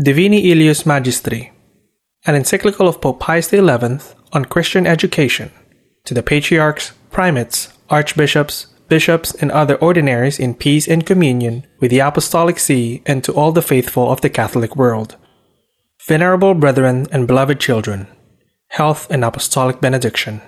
Divini Illius Magistri, an encyclical of Pope Pius XI on Christian education, to the patriarchs, primates, archbishops, bishops, and other ordinaries in peace and communion with the Apostolic See and to all the faithful of the Catholic world. Venerable brethren and beloved children, health and apostolic benediction.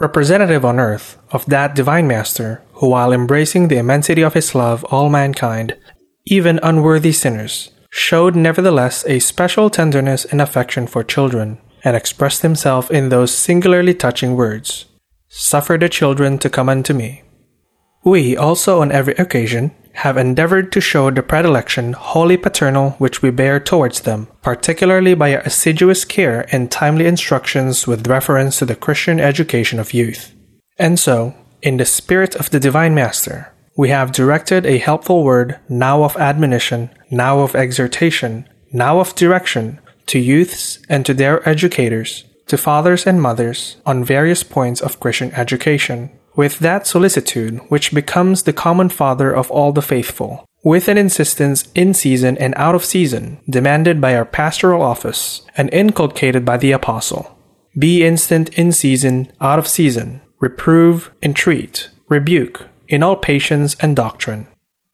Representative on earth of that divine Master who, while embracing the immensity of his love, all mankind, even unworthy sinners, showed nevertheless a special tenderness and affection for children, and expressed himself in those singularly touching words Suffer the children to come unto me. We also, on every occasion, have endeavored to show the predilection wholly paternal which we bear towards them, particularly by our assiduous care and timely instructions with reference to the Christian education of youth. And so, in the spirit of the Divine Master, we have directed a helpful word, now of admonition, now of exhortation, now of direction, to youths and to their educators, to fathers and mothers, on various points of Christian education, with that solicitude which becomes the common father of all the faithful, with an insistence in season and out of season, demanded by our pastoral office, and inculcated by the Apostle. Be instant in season, out of season, reprove, entreat, rebuke, in all patience and doctrine.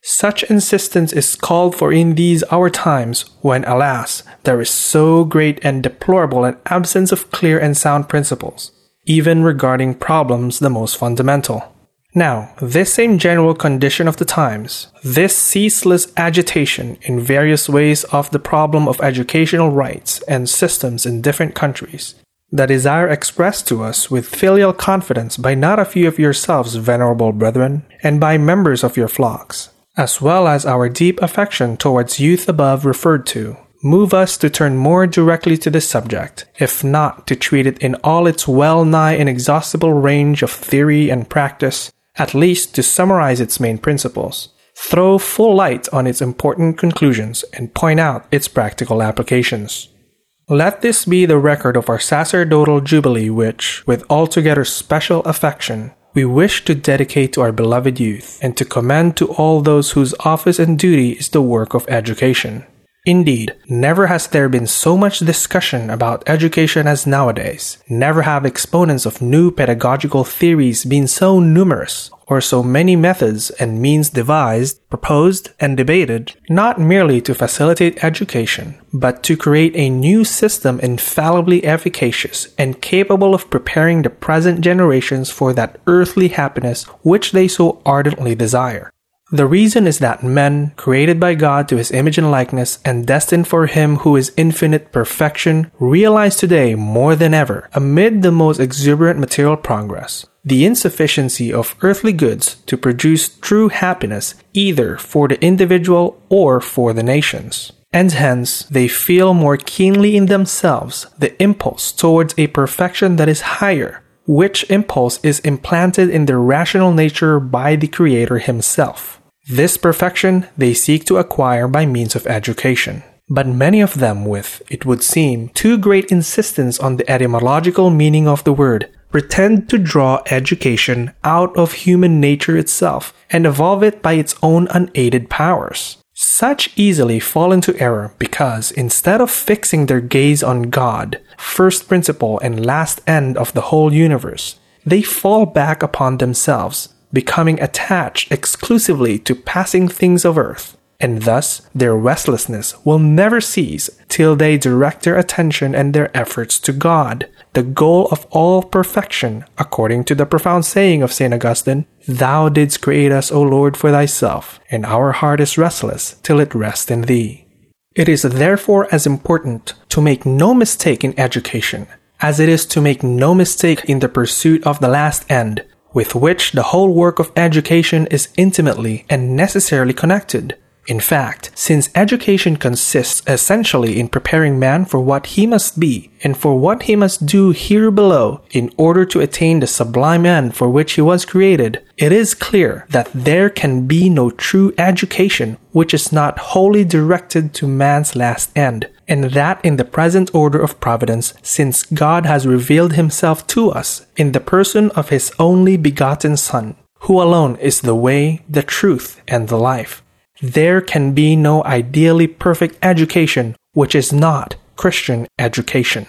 Such insistence is called for in these our times, when, alas, there is so great and deplorable an absence of clear and sound principles, even regarding problems the most fundamental. Now, this same general condition of the times, this ceaseless agitation in various ways of the problem of educational rights and systems in different countries, the desire expressed to us with filial confidence by not a few of yourselves, venerable brethren, and by members of your flocks, as well as our deep affection towards youth above referred to, move us to turn more directly to this subject, if not to treat it in all its well nigh inexhaustible range of theory and practice, at least to summarize its main principles, throw full light on its important conclusions, and point out its practical applications. Let this be the record of our sacerdotal jubilee, which, with altogether special affection, we wish to dedicate to our beloved youth and to commend to all those whose office and duty is the work of education. Indeed, never has there been so much discussion about education as nowadays. Never have exponents of new pedagogical theories been so numerous, or so many methods and means devised, proposed, and debated, not merely to facilitate education, but to create a new system infallibly efficacious and capable of preparing the present generations for that earthly happiness which they so ardently desire. The reason is that men, created by God to his image and likeness and destined for him who is infinite perfection, realize today more than ever, amid the most exuberant material progress, the insufficiency of earthly goods to produce true happiness either for the individual or for the nations. And hence, they feel more keenly in themselves the impulse towards a perfection that is higher, which impulse is implanted in their rational nature by the Creator Himself. This perfection they seek to acquire by means of education. But many of them, with, it would seem, too great insistence on the etymological meaning of the word, pretend to draw education out of human nature itself and evolve it by its own unaided powers. Such easily fall into error because instead of fixing their gaze on God, first principle and last end of the whole universe, they fall back upon themselves becoming attached exclusively to passing things of earth, and thus their restlessness will never cease till they direct their attention and their efforts to God, the goal of all perfection, according to the profound saying of St. Augustine, Thou didst create us, O Lord, for thyself, and our heart is restless till it rest in thee. It is therefore as important to make no mistake in education as it is to make no mistake in the pursuit of the last end, with which the whole work of education is intimately and necessarily connected. In fact, since education consists essentially in preparing man for what he must be and for what he must do here below in order to attain the sublime end for which he was created, it is clear that there can be no true education which is not wholly directed to man's last end, and that in the present order of providence, since God has revealed himself to us in the person of his only begotten Son, who alone is the way, the truth, and the life. there can be no ideally perfect education which is not Christian education.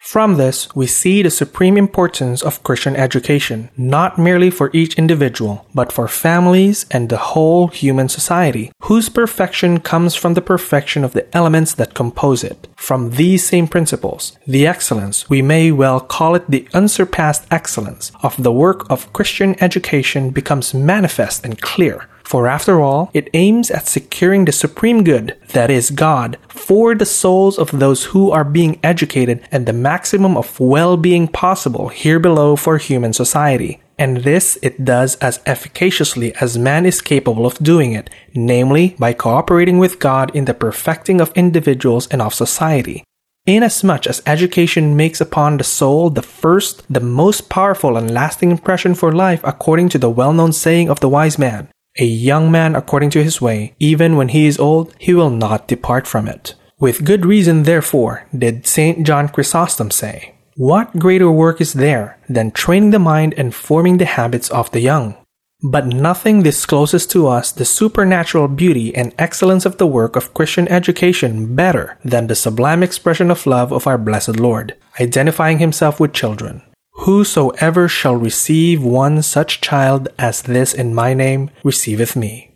From this, we see the supreme importance of Christian education, not merely for each individual, but for families and the whole human society, whose perfection comes from the perfection of the elements that compose it. From these same principles, the excellence, we may well call it the unsurpassed excellence, of the work of Christian education becomes manifest and clear. For after all, it aims at securing the supreme good, that is God, for the souls of those who are being educated and the maximum of well being possible here below for human society. And this it does as efficaciously as man is capable of doing it, namely by cooperating with God in the perfecting of individuals and of society. Inasmuch as education makes upon the soul the first, the most powerful and lasting impression for life, according to the well known saying of the wise man, a young man according to his way, even when he is old, he will not depart from it. With good reason, therefore, did St. John Chrysostom say, What greater work is there than training the mind and forming the habits of the young? But nothing discloses to us the supernatural beauty and excellence of the work of Christian education better than the sublime expression of love of our blessed Lord, identifying himself with children. Whosoever shall receive one such child as this in my name receiveth me.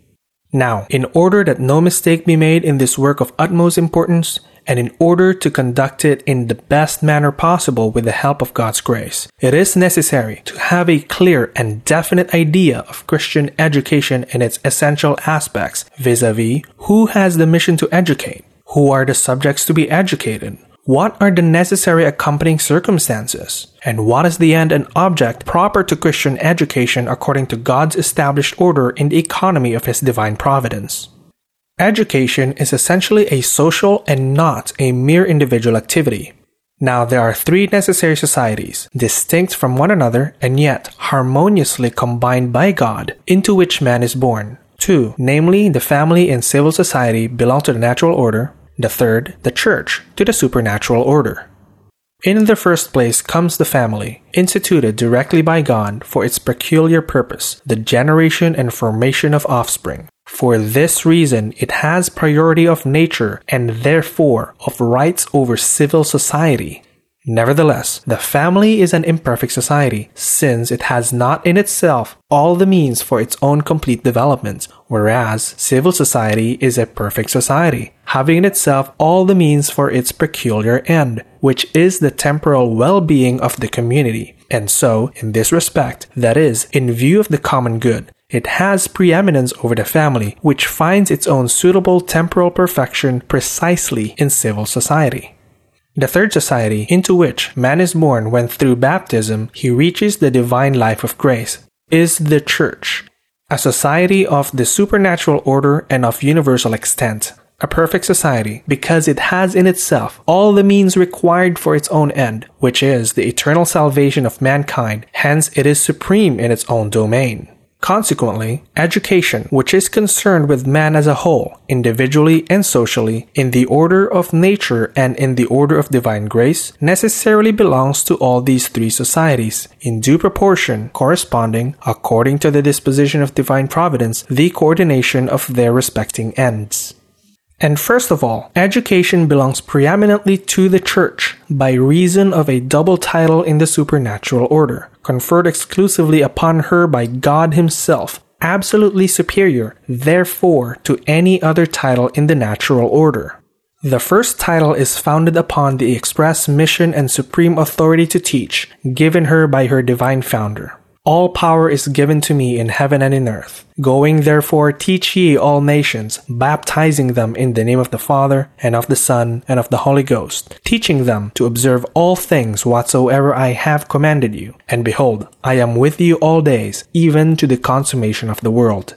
Now, in order that no mistake be made in this work of utmost importance, and in order to conduct it in the best manner possible with the help of God's grace, it is necessary to have a clear and definite idea of Christian education in its essential aspects vis a vis who has the mission to educate, who are the subjects to be educated, what are the necessary accompanying circumstances? And what is the end and object proper to Christian education according to God's established order in the economy of His divine providence? Education is essentially a social and not a mere individual activity. Now, there are three necessary societies, distinct from one another and yet harmoniously combined by God, into which man is born. Two, namely, the family and civil society belong to the natural order, the third, the church, to the supernatural order. In the first place comes the family, instituted directly by God for its peculiar purpose, the generation and formation of offspring. For this reason, it has priority of nature and therefore of rights over civil society. Nevertheless, the family is an imperfect society, since it has not in itself all the means for its own complete development, whereas civil society is a perfect society, having in itself all the means for its peculiar end, which is the temporal well being of the community. And so, in this respect, that is, in view of the common good, it has preeminence over the family, which finds its own suitable temporal perfection precisely in civil society. The third society, into which man is born when through baptism he reaches the divine life of grace, is the Church, a society of the supernatural order and of universal extent, a perfect society because it has in itself all the means required for its own end, which is the eternal salvation of mankind, hence it is supreme in its own domain. Consequently, education, which is concerned with man as a whole, individually and socially, in the order of nature and in the order of divine grace, necessarily belongs to all these three societies, in due proportion, corresponding, according to the disposition of divine providence, the coordination of their respecting ends. And first of all, education belongs preeminently to the Church by reason of a double title in the supernatural order, conferred exclusively upon her by God Himself, absolutely superior, therefore, to any other title in the natural order. The first title is founded upon the express mission and supreme authority to teach, given her by her divine founder. All power is given to me in heaven and in earth. Going therefore teach ye all nations, baptizing them in the name of the Father, and of the Son, and of the Holy Ghost, teaching them to observe all things whatsoever I have commanded you. And behold, I am with you all days, even to the consummation of the world.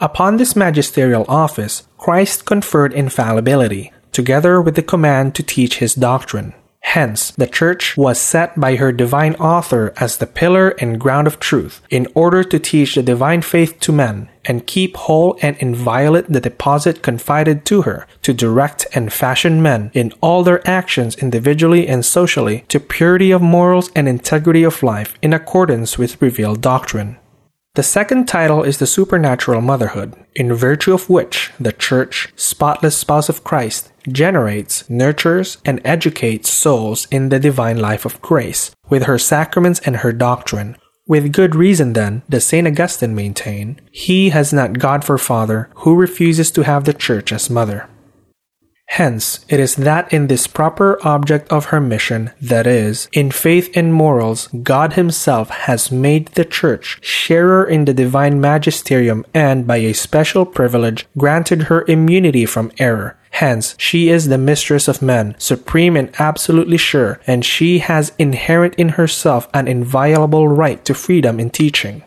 Upon this magisterial office, Christ conferred infallibility, together with the command to teach his doctrine. Hence, the Church was set by her divine author as the pillar and ground of truth, in order to teach the divine faith to men, and keep whole and inviolate the deposit confided to her, to direct and fashion men in all their actions individually and socially to purity of morals and integrity of life in accordance with revealed doctrine. The second title is the supernatural motherhood, in virtue of which the Church, spotless spouse of Christ, generates, nurtures, and educates souls in the divine life of grace with her sacraments and her doctrine. With good reason, then, does St. Augustine maintain, he has not God for father who refuses to have the Church as mother. Hence, it is that in this proper object of her mission, that is, in faith and morals, God Himself has made the Church sharer in the divine magisterium and, by a special privilege, granted her immunity from error. Hence, she is the mistress of men, supreme and absolutely sure, and she has inherent in herself an inviolable right to freedom in teaching.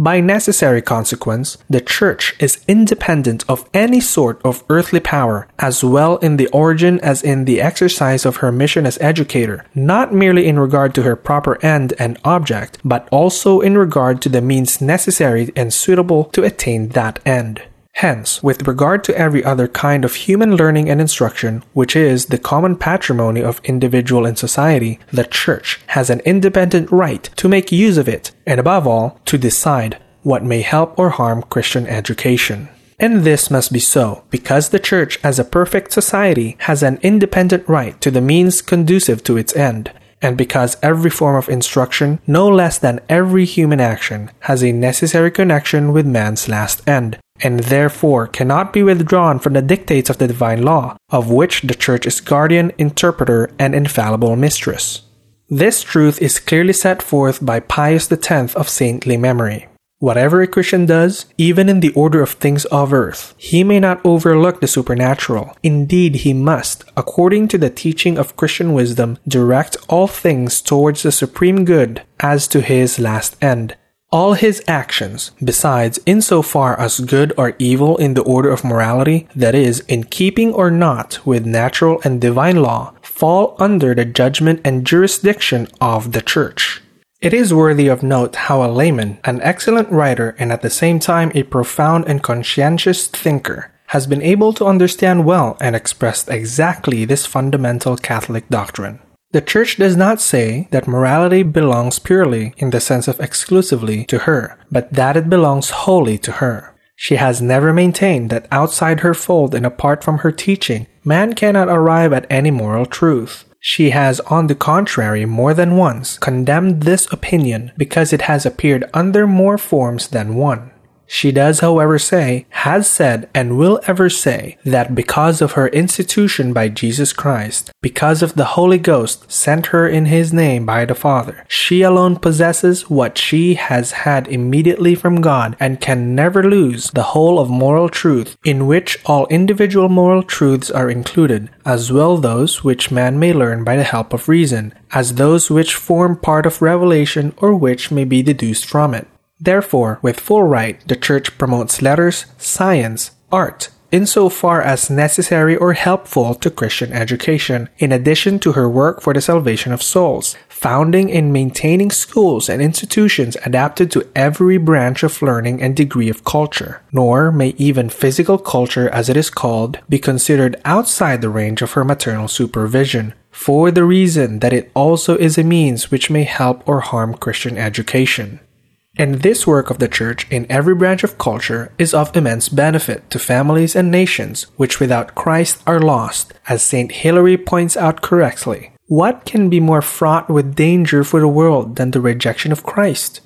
By necessary consequence, the Church is independent of any sort of earthly power, as well in the origin as in the exercise of her mission as educator, not merely in regard to her proper end and object, but also in regard to the means necessary and suitable to attain that end. Hence, with regard to every other kind of human learning and instruction, which is the common patrimony of individual and society, the Church has an independent right to make use of it, and above all, to decide what may help or harm Christian education. And this must be so, because the Church as a perfect society has an independent right to the means conducive to its end, and because every form of instruction, no less than every human action, has a necessary connection with man's last end, and therefore cannot be withdrawn from the dictates of the divine law, of which the Church is guardian, interpreter, and infallible mistress. This truth is clearly set forth by Pius X of saintly memory. Whatever a Christian does, even in the order of things of earth, he may not overlook the supernatural. Indeed, he must, according to the teaching of Christian wisdom, direct all things towards the supreme good as to his last end, all his actions, besides, insofar as good or evil in the order of morality, that is, in keeping or not with natural and divine law, fall under the judgment and jurisdiction of the Church. It is worthy of note how a layman, an excellent writer, and at the same time a profound and conscientious thinker, has been able to understand well and express exactly this fundamental Catholic doctrine. The Church does not say that morality belongs purely, in the sense of exclusively, to her, but that it belongs wholly to her. She has never maintained that outside her fold and apart from her teaching, man cannot arrive at any moral truth. She has, on the contrary, more than once condemned this opinion because it has appeared under more forms than one. She does, however, say, has said, and will ever say, that because of her institution by Jesus Christ, because of the Holy Ghost sent her in His name by the Father, she alone possesses what she has had immediately from God and can never lose the whole of moral truth, in which all individual moral truths are included, as well those which man may learn by the help of reason, as those which form part of revelation or which may be deduced from it. Therefore, with full right, the Church promotes letters, science, art, insofar as necessary or helpful to Christian education, in addition to her work for the salvation of souls, founding and maintaining schools and institutions adapted to every branch of learning and degree of culture. Nor may even physical culture, as it is called, be considered outside the range of her maternal supervision, for the reason that it also is a means which may help or harm Christian education. And this work of the Church in every branch of culture is of immense benefit to families and nations which without Christ are lost, as St. Hilary points out correctly. What can be more fraught with danger for the world than the rejection of Christ?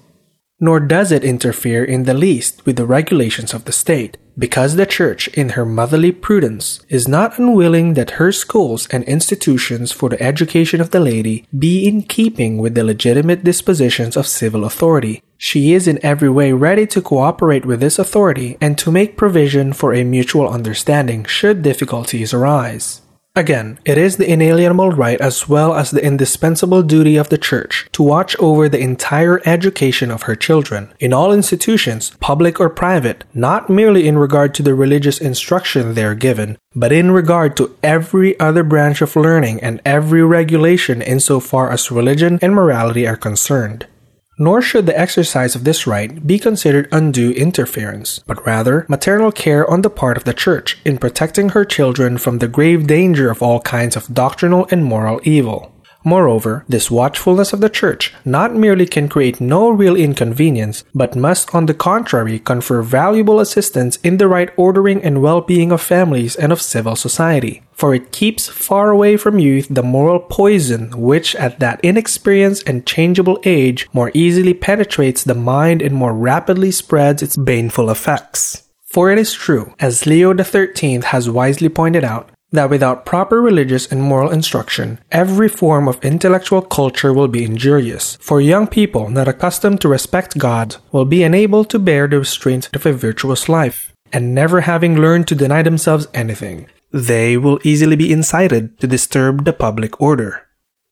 Nor does it interfere in the least with the regulations of the state, because the Church, in her motherly prudence, is not unwilling that her schools and institutions for the education of the lady be in keeping with the legitimate dispositions of civil authority, she is in every way ready to cooperate with this authority and to make provision for a mutual understanding should difficulties arise. Again, it is the inalienable right as well as the indispensable duty of the Church to watch over the entire education of her children in all institutions, public or private, not merely in regard to the religious instruction they are given, but in regard to every other branch of learning and every regulation insofar as religion and morality are concerned. Nor should the exercise of this right be considered undue interference, but rather maternal care on the part of the Church in protecting her children from the grave danger of all kinds of doctrinal and moral evil. Moreover, this watchfulness of the Church not merely can create no real inconvenience, but must on the contrary confer valuable assistance in the right ordering and well being of families and of civil society. For it keeps far away from youth the moral poison which at that inexperienced and changeable age more easily penetrates the mind and more rapidly spreads its baneful effects. For it is true, as Leo XIII has wisely pointed out, that without proper religious and moral instruction, every form of intellectual culture will be injurious, for young people not accustomed to respect God will be unable to bear the restraints of a virtuous life, and never having learned to deny themselves anything, they will easily be incited to disturb the public order.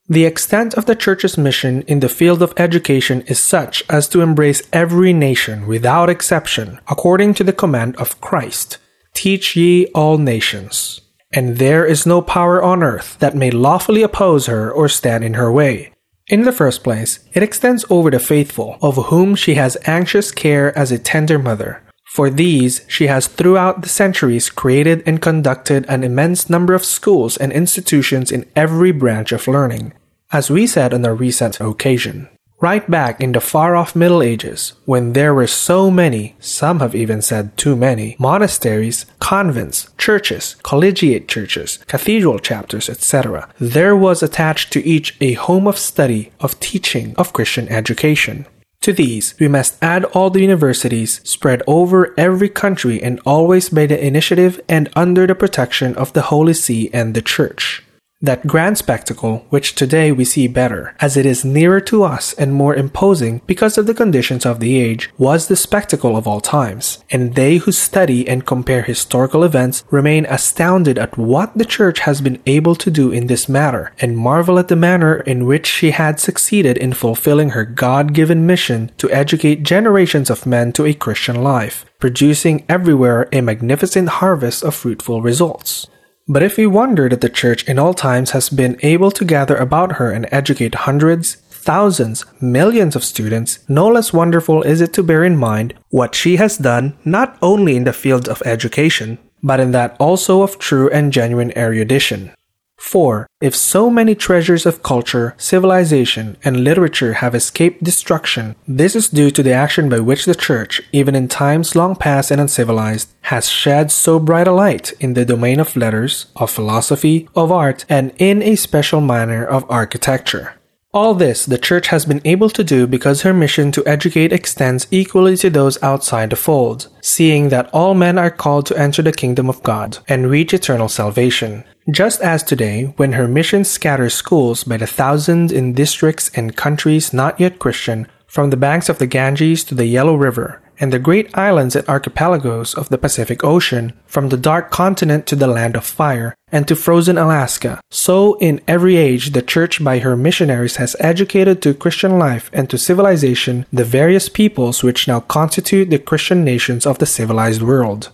The extent of the Church's mission in the field of education is such as to embrace every nation without exception, according to the command of Christ Teach ye all nations and there is no power on earth that may lawfully oppose her or stand in her way. In the first place, it extends over the faithful, of whom she has anxious care as a tender mother. For these, she has throughout the centuries created and conducted an immense number of schools and institutions in every branch of learning, as we said on a recent occasion. Right back in the far off Middle Ages, when there were so many, some have even said too many, monasteries, convents, churches, collegiate churches, cathedral chapters, etc., there was attached to each a home of study, of teaching, of Christian education. To these, we must add all the universities spread over every country and always by the initiative and under the protection of the Holy See and the Church. That grand spectacle, which today we see better, as it is nearer to us and more imposing because of the conditions of the age, was the spectacle of all times. And they who study and compare historical events remain astounded at what the Church has been able to do in this matter, and marvel at the manner in which she had succeeded in fulfilling her God given mission to educate generations of men to a Christian life, producing everywhere a magnificent harvest of fruitful results. But if we wonder that the Church in all times has been able to gather about her and educate hundreds, thousands, millions of students, no less wonderful is it to bear in mind what she has done not only in the field of education, but in that also of true and genuine erudition. For, if so many treasures of culture, civilization, and literature have escaped destruction, this is due to the action by which the Church, even in times long past and uncivilized, has shed so bright a light in the domain of letters, of philosophy, of art, and in a special manner of architecture. All this the Church has been able to do because her mission to educate extends equally to those outside the fold, seeing that all men are called to enter the kingdom of God and reach eternal salvation. Just as today, when her mission scatters schools by the thousands in districts and countries not yet Christian, from the banks of the Ganges to the Yellow River, and the great islands and archipelagos of the Pacific Ocean, from the dark continent to the land of fire, and to frozen Alaska. So, in every age, the Church by her missionaries has educated to Christian life and to civilization the various peoples which now constitute the Christian nations of the civilized world.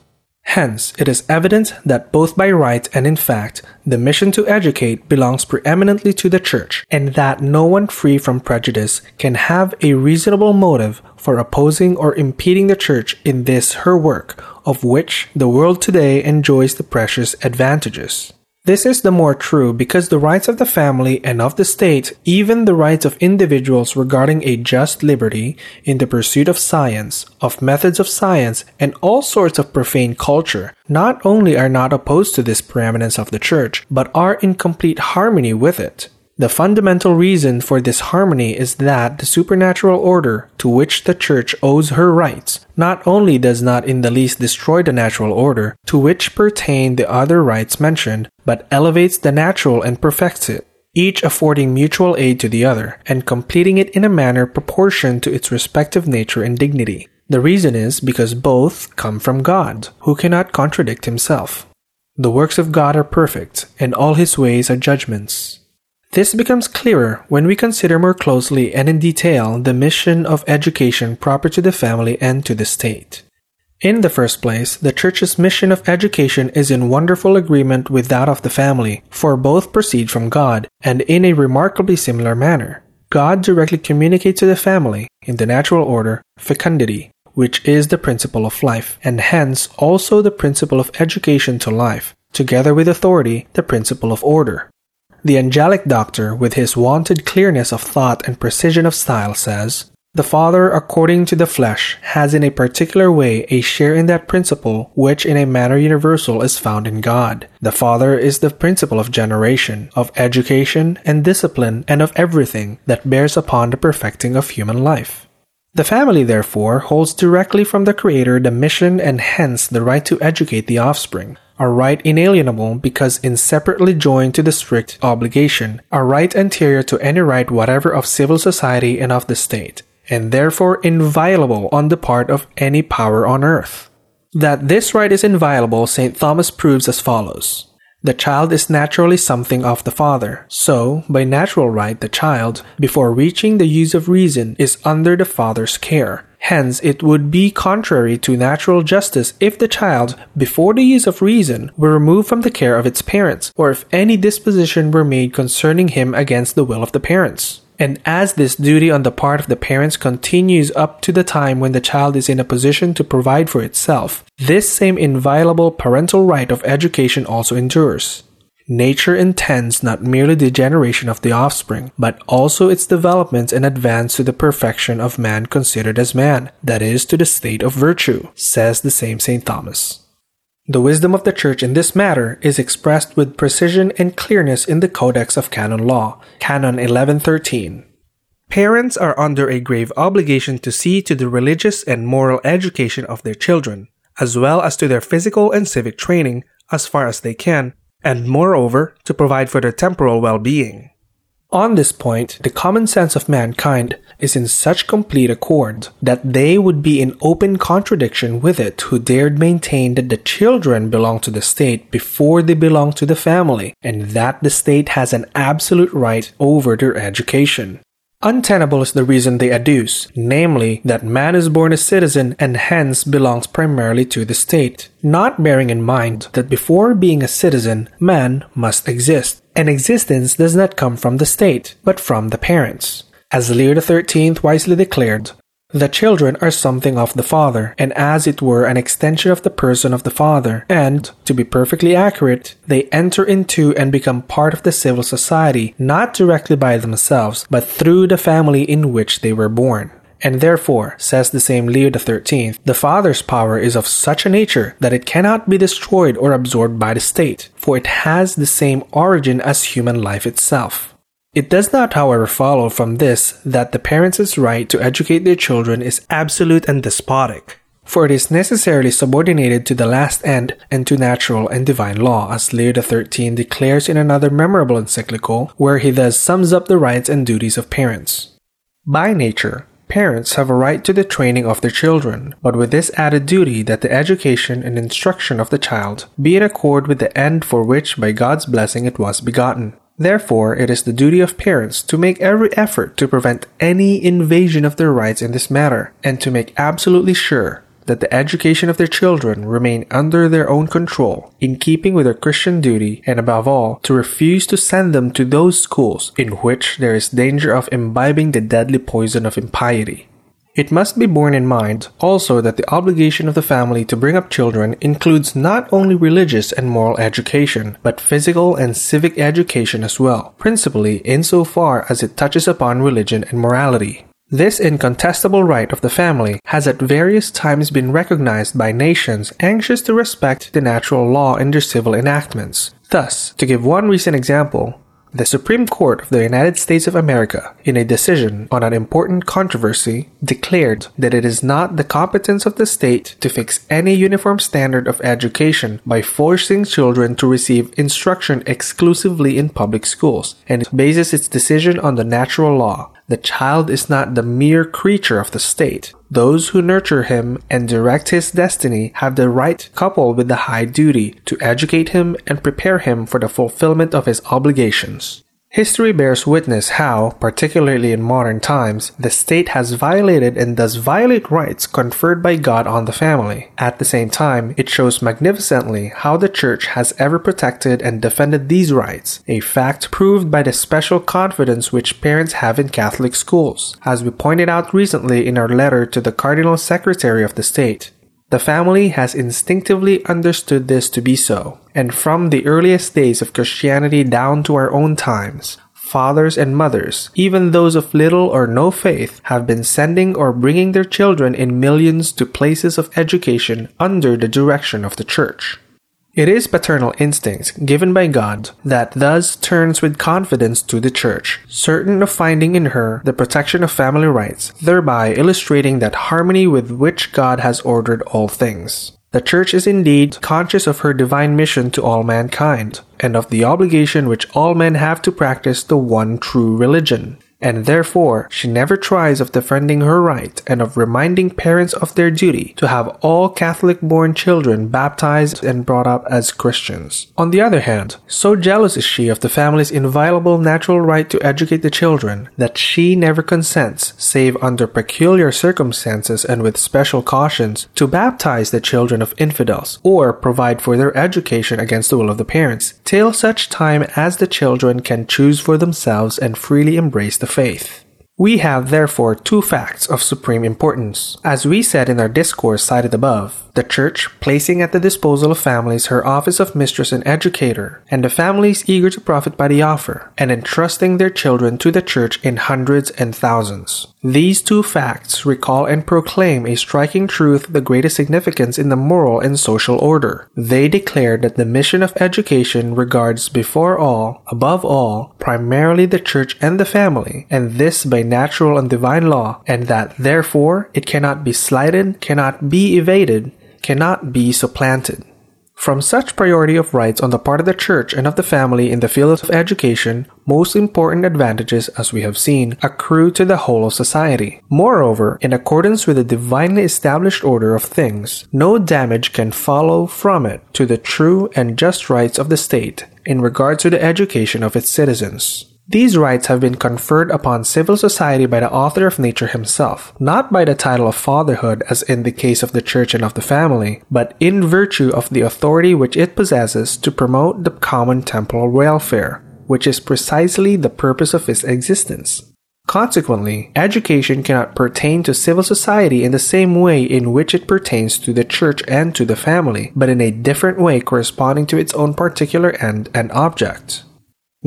Hence, it is evident that both by right and in fact, the mission to educate belongs preeminently to the Church, and that no one free from prejudice can have a reasonable motive for opposing or impeding the Church in this her work, of which the world today enjoys the precious advantages. This is the more true because the rights of the family and of the state, even the rights of individuals regarding a just liberty in the pursuit of science, of methods of science, and all sorts of profane culture, not only are not opposed to this preeminence of the church, but are in complete harmony with it. The fundamental reason for this harmony is that the supernatural order to which the Church owes her rights not only does not in the least destroy the natural order to which pertain the other rights mentioned, but elevates the natural and perfects it, each affording mutual aid to the other, and completing it in a manner proportioned to its respective nature and dignity. The reason is because both come from God, who cannot contradict himself. The works of God are perfect, and all his ways are judgments. This becomes clearer when we consider more closely and in detail the mission of education proper to the family and to the state. In the first place, the Church's mission of education is in wonderful agreement with that of the family, for both proceed from God, and in a remarkably similar manner. God directly communicates to the family, in the natural order, fecundity, which is the principle of life, and hence also the principle of education to life, together with authority, the principle of order. The angelic doctor, with his wonted clearness of thought and precision of style, says, the Father, according to the flesh, has in a particular way a share in that principle which in a manner universal is found in God. The Father is the principle of generation, of education and discipline, and of everything that bears upon the perfecting of human life. The family, therefore, holds directly from the Creator the mission and hence the right to educate the offspring a right inalienable because inseparably joined to the strict obligation, a right anterior to any right whatever of civil society and of the state, and therefore inviolable on the part of any power on earth. That this right is inviolable, St. Thomas proves as follows. The child is naturally something of the father, so, by natural right, the child, before reaching the use of reason, is under the father's care. Hence, it would be contrary to natural justice if the child, before the use of reason, were removed from the care of its parents, or if any disposition were made concerning him against the will of the parents. And as this duty on the part of the parents continues up to the time when the child is in a position to provide for itself, this same inviolable parental right of education also endures. Nature intends not merely the generation of the offspring, but also its development and advance to the perfection of man considered as man, that is, to the state of virtue, says the same St. Thomas. The wisdom of the Church in this matter is expressed with precision and clearness in the Codex of Canon Law, Canon 1113. Parents are under a grave obligation to see to the religious and moral education of their children, as well as to their physical and civic training, as far as they can, and moreover, to provide for their temporal well being. On this point, the common sense of mankind is in such complete accord that they would be in open contradiction with it who dared maintain that the children belong to the state before they belong to the family, and that the state has an absolute right over their education. Untenable is the reason they adduce, namely that man is born a citizen and hence belongs primarily to the state, not bearing in mind that before being a citizen, man must exist, and existence does not come from the state, but from the parents. As Leo XIII wisely declared, the children are something of the father, and as it were an extension of the person of the father, and, to be perfectly accurate, they enter into and become part of the civil society not directly by themselves, but through the family in which they were born. And therefore, says the same Leo XIII, the father's power is of such a nature that it cannot be destroyed or absorbed by the state, for it has the same origin as human life itself. It does not, however, follow from this that the parents' right to educate their children is absolute and despotic, for it is necessarily subordinated to the last end and to natural and divine law, as Leo XIII declares in another memorable encyclical, where he thus sums up the rights and duties of parents. By nature, Parents have a right to the training of their children, but with this added duty that the education and instruction of the child be in accord with the end for which by God's blessing it was begotten. Therefore, it is the duty of parents to make every effort to prevent any invasion of their rights in this matter, and to make absolutely sure that the education of their children remain under their own control, in keeping with their Christian duty, and above all, to refuse to send them to those schools in which there is danger of imbibing the deadly poison of impiety. It must be borne in mind also that the obligation of the family to bring up children includes not only religious and moral education, but physical and civic education as well, principally insofar as it touches upon religion and morality. This incontestable right of the family has at various times been recognized by nations anxious to respect the natural law in their civil enactments. Thus, to give one recent example, the Supreme Court of the United States of America, in a decision on an important controversy, declared that it is not the competence of the state to fix any uniform standard of education by forcing children to receive instruction exclusively in public schools, and it bases its decision on the natural law. The child is not the mere creature of the state. Those who nurture him and direct his destiny have the right, coupled with the high duty, to educate him and prepare him for the fulfillment of his obligations. History bears witness how, particularly in modern times, the state has violated and does violate rights conferred by God on the family. At the same time, it shows magnificently how the Church has ever protected and defended these rights, a fact proved by the special confidence which parents have in Catholic schools, as we pointed out recently in our letter to the Cardinal Secretary of the State. The family has instinctively understood this to be so, and from the earliest days of Christianity down to our own times, fathers and mothers, even those of little or no faith, have been sending or bringing their children in millions to places of education under the direction of the church. It is paternal instinct given by God that thus turns with confidence to the church, certain of finding in her the protection of family rights, thereby illustrating that harmony with which God has ordered all things. The church is indeed conscious of her divine mission to all mankind, and of the obligation which all men have to practice the one true religion and therefore she never tries of defending her right and of reminding parents of their duty to have all Catholic born children baptized and brought up as Christians. On the other hand, so jealous is she of the family's inviolable natural right to educate the children that she never consents, save under peculiar circumstances and with special cautions, to baptize the children of infidels or provide for their education against the will of the parents, till such time as the children can choose for themselves and freely embrace the the faith. We have therefore two facts of supreme importance. As we said in our discourse cited above, the Church placing at the disposal of families her office of mistress and educator, and the families eager to profit by the offer, and entrusting their children to the Church in hundreds and thousands. These two facts recall and proclaim a striking truth the greatest significance in the moral and social order. They declare that the mission of education regards before all, above all, primarily the church and the family, and this by natural and divine law, and that therefore it cannot be slighted, cannot be evaded, cannot be supplanted. From such priority of rights on the part of the church and of the family in the field of education, most important advantages, as we have seen, accrue to the whole of society. Moreover, in accordance with the divinely established order of things, no damage can follow from it to the true and just rights of the state in regard to the education of its citizens. These rights have been conferred upon civil society by the author of nature himself, not by the title of fatherhood as in the case of the church and of the family, but in virtue of the authority which it possesses to promote the common temporal welfare, which is precisely the purpose of its existence. Consequently, education cannot pertain to civil society in the same way in which it pertains to the church and to the family, but in a different way corresponding to its own particular end and object.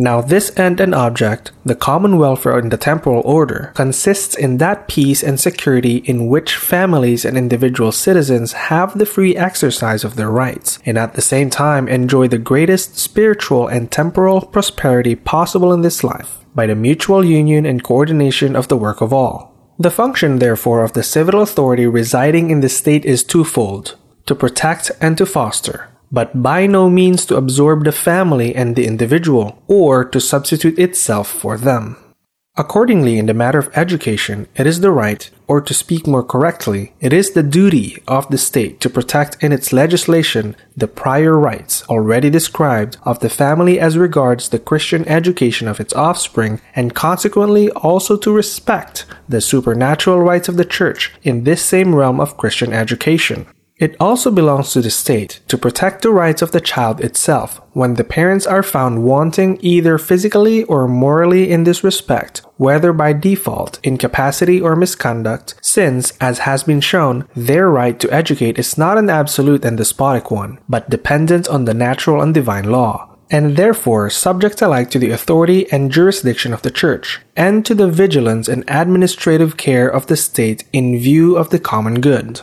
Now, this end and object, the common welfare in the temporal order, consists in that peace and security in which families and individual citizens have the free exercise of their rights, and at the same time enjoy the greatest spiritual and temporal prosperity possible in this life, by the mutual union and coordination of the work of all. The function, therefore, of the civil authority residing in the state is twofold to protect and to foster but by no means to absorb the family and the individual, or to substitute itself for them. Accordingly, in the matter of education, it is the right, or to speak more correctly, it is the duty of the state to protect in its legislation the prior rights already described of the family as regards the Christian education of its offspring, and consequently also to respect the supernatural rights of the Church in this same realm of Christian education. It also belongs to the state to protect the rights of the child itself when the parents are found wanting either physically or morally in this respect, whether by default, incapacity, or misconduct, since, as has been shown, their right to educate is not an absolute and despotic one, but dependent on the natural and divine law and therefore subject alike to the authority and jurisdiction of the Church, and to the vigilance and administrative care of the state in view of the common good.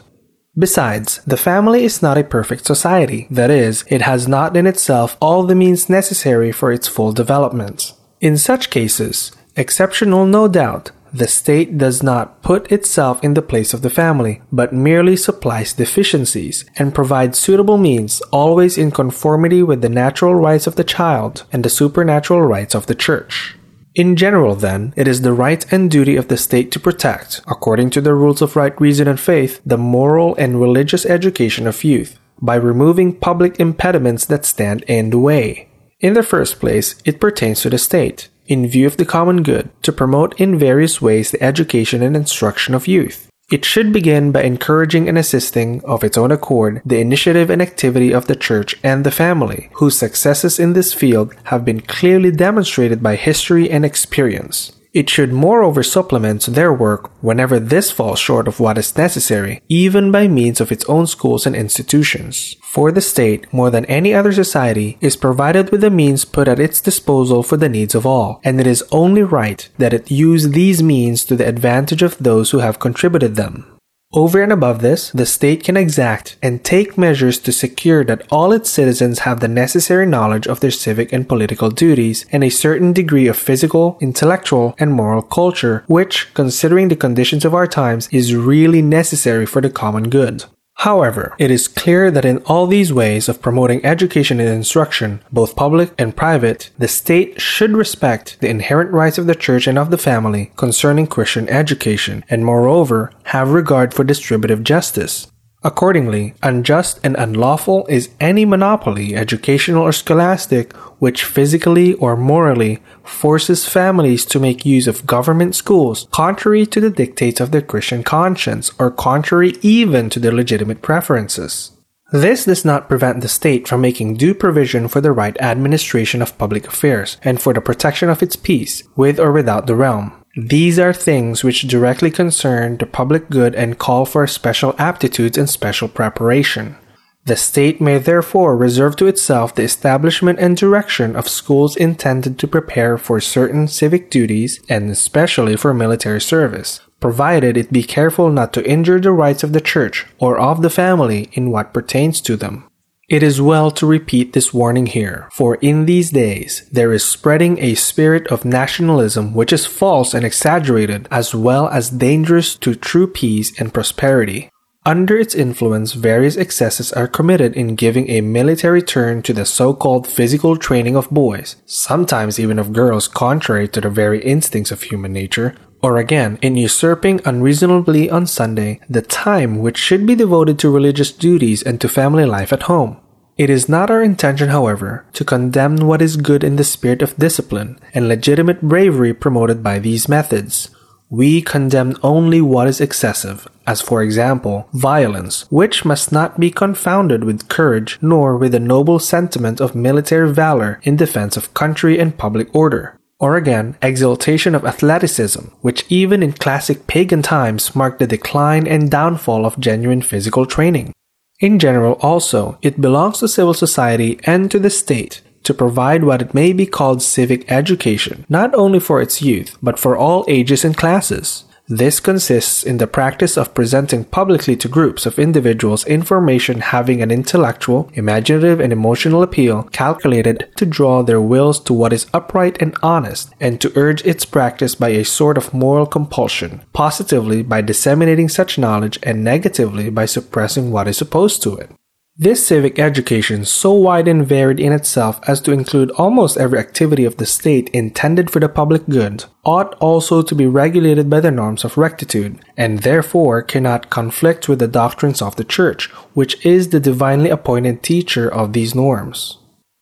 Besides, the family is not a perfect society. That is, it has not in itself all the means necessary for its full development. In such cases, exceptional no doubt, the state does not put itself in the place of the family, but merely supplies deficiencies and provides suitable means always in conformity with the natural rights of the child and the supernatural rights of the church. In general, then, it is the right and duty of the state to protect, according to the rules of right reason and faith, the moral and religious education of youth, by removing public impediments that stand in the way. In the first place, it pertains to the state, in view of the common good, to promote in various ways the education and instruction of youth. It should begin by encouraging and assisting, of its own accord, the initiative and activity of the church and the family, whose successes in this field have been clearly demonstrated by history and experience. It should moreover supplement their work whenever this falls short of what is necessary, even by means of its own schools and institutions. For the state, more than any other society, is provided with the means put at its disposal for the needs of all, and it is only right that it use these means to the advantage of those who have contributed them. Over and above this, the state can exact and take measures to secure that all its citizens have the necessary knowledge of their civic and political duties and a certain degree of physical, intellectual, and moral culture, which, considering the conditions of our times, is really necessary for the common good. However, it is clear that in all these ways of promoting education and instruction, both public and private, the state should respect the inherent rights of the church and of the family concerning Christian education, and moreover, have regard for distributive justice. Accordingly, unjust and unlawful is any monopoly, educational or scholastic, which physically or morally forces families to make use of government schools contrary to the dictates of their Christian conscience or contrary even to their legitimate preferences. This does not prevent the state from making due provision for the right administration of public affairs and for the protection of its peace, with or without the realm. These are things which directly concern the public good and call for special aptitudes and special preparation. The state may therefore reserve to itself the establishment and direction of schools intended to prepare for certain civic duties and especially for military service, provided it be careful not to injure the rights of the church or of the family in what pertains to them. It is well to repeat this warning here, for in these days there is spreading a spirit of nationalism which is false and exaggerated, as well as dangerous to true peace and prosperity. Under its influence, various excesses are committed in giving a military turn to the so called physical training of boys, sometimes even of girls, contrary to the very instincts of human nature, or again, in usurping unreasonably on Sunday the time which should be devoted to religious duties and to family life at home. It is not our intention, however, to condemn what is good in the spirit of discipline and legitimate bravery promoted by these methods. We condemn only what is excessive, as for example, violence, which must not be confounded with courage nor with the noble sentiment of military valor in defense of country and public order or again, exaltation of athleticism, which even in classic pagan times marked the decline and downfall of genuine physical training. In general, also, it belongs to civil society and to the state to provide what it may be called civic education, not only for its youth, but for all ages and classes. This consists in the practice of presenting publicly to groups of individuals information having an intellectual, imaginative, and emotional appeal calculated to draw their wills to what is upright and honest, and to urge its practice by a sort of moral compulsion, positively by disseminating such knowledge, and negatively by suppressing what is opposed to it. This civic education, so wide and varied in itself as to include almost every activity of the state intended for the public good, ought also to be regulated by the norms of rectitude, and therefore cannot conflict with the doctrines of the Church, which is the divinely appointed teacher of these norms.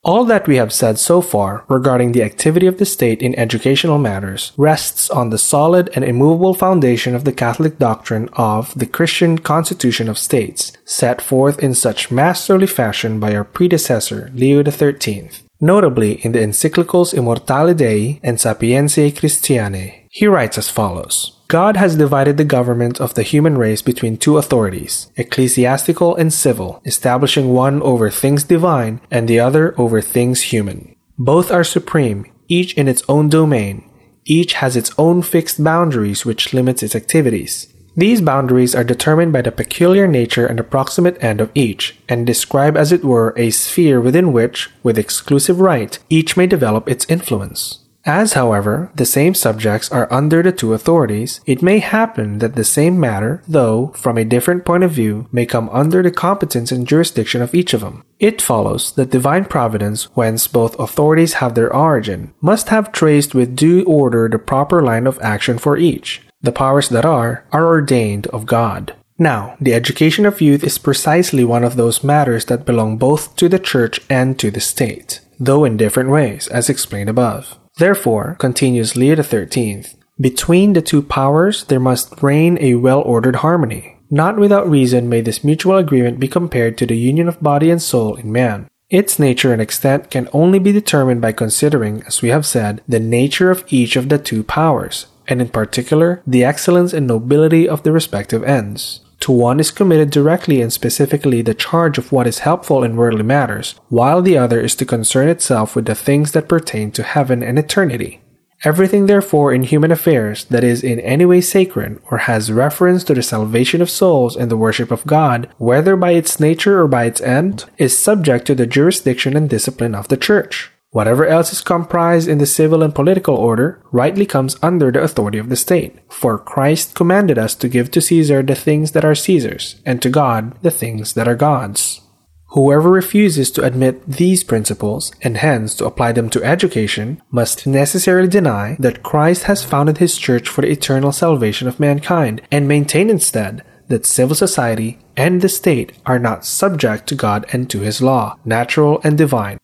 All that we have said so far regarding the activity of the state in educational matters rests on the solid and immovable foundation of the Catholic doctrine of the Christian Constitution of States, set forth in such masterly fashion by our predecessor, Leo XIII, notably in the encyclicals Immortale Dei and Sapientiae Christianae. He writes as follows. God has divided the government of the human race between two authorities, ecclesiastical and civil, establishing one over things divine and the other over things human. Both are supreme, each in its own domain. Each has its own fixed boundaries which limits its activities. These boundaries are determined by the peculiar nature and approximate end of each, and describe as it were a sphere within which, with exclusive right, each may develop its influence. As, however, the same subjects are under the two authorities, it may happen that the same matter, though from a different point of view, may come under the competence and jurisdiction of each of them. It follows that divine providence, whence both authorities have their origin, must have traced with due order the proper line of action for each. The powers that are are ordained of God. Now, the education of youth is precisely one of those matters that belong both to the church and to the state, though in different ways, as explained above. Therefore, continues Leo XIII, between the two powers there must reign a well ordered harmony. Not without reason may this mutual agreement be compared to the union of body and soul in man. Its nature and extent can only be determined by considering, as we have said, the nature of each of the two powers, and in particular, the excellence and nobility of the respective ends. To one is committed directly and specifically the charge of what is helpful in worldly matters, while the other is to concern itself with the things that pertain to heaven and eternity. Everything, therefore, in human affairs that is in any way sacred or has reference to the salvation of souls and the worship of God, whether by its nature or by its end, is subject to the jurisdiction and discipline of the Church. Whatever else is comprised in the civil and political order rightly comes under the authority of the state. For Christ commanded us to give to Caesar the things that are Caesar's, and to God the things that are God's. Whoever refuses to admit these principles, and hence to apply them to education, must necessarily deny that Christ has founded his church for the eternal salvation of mankind, and maintain instead that civil society and the state are not subject to God and to his law, natural and divine.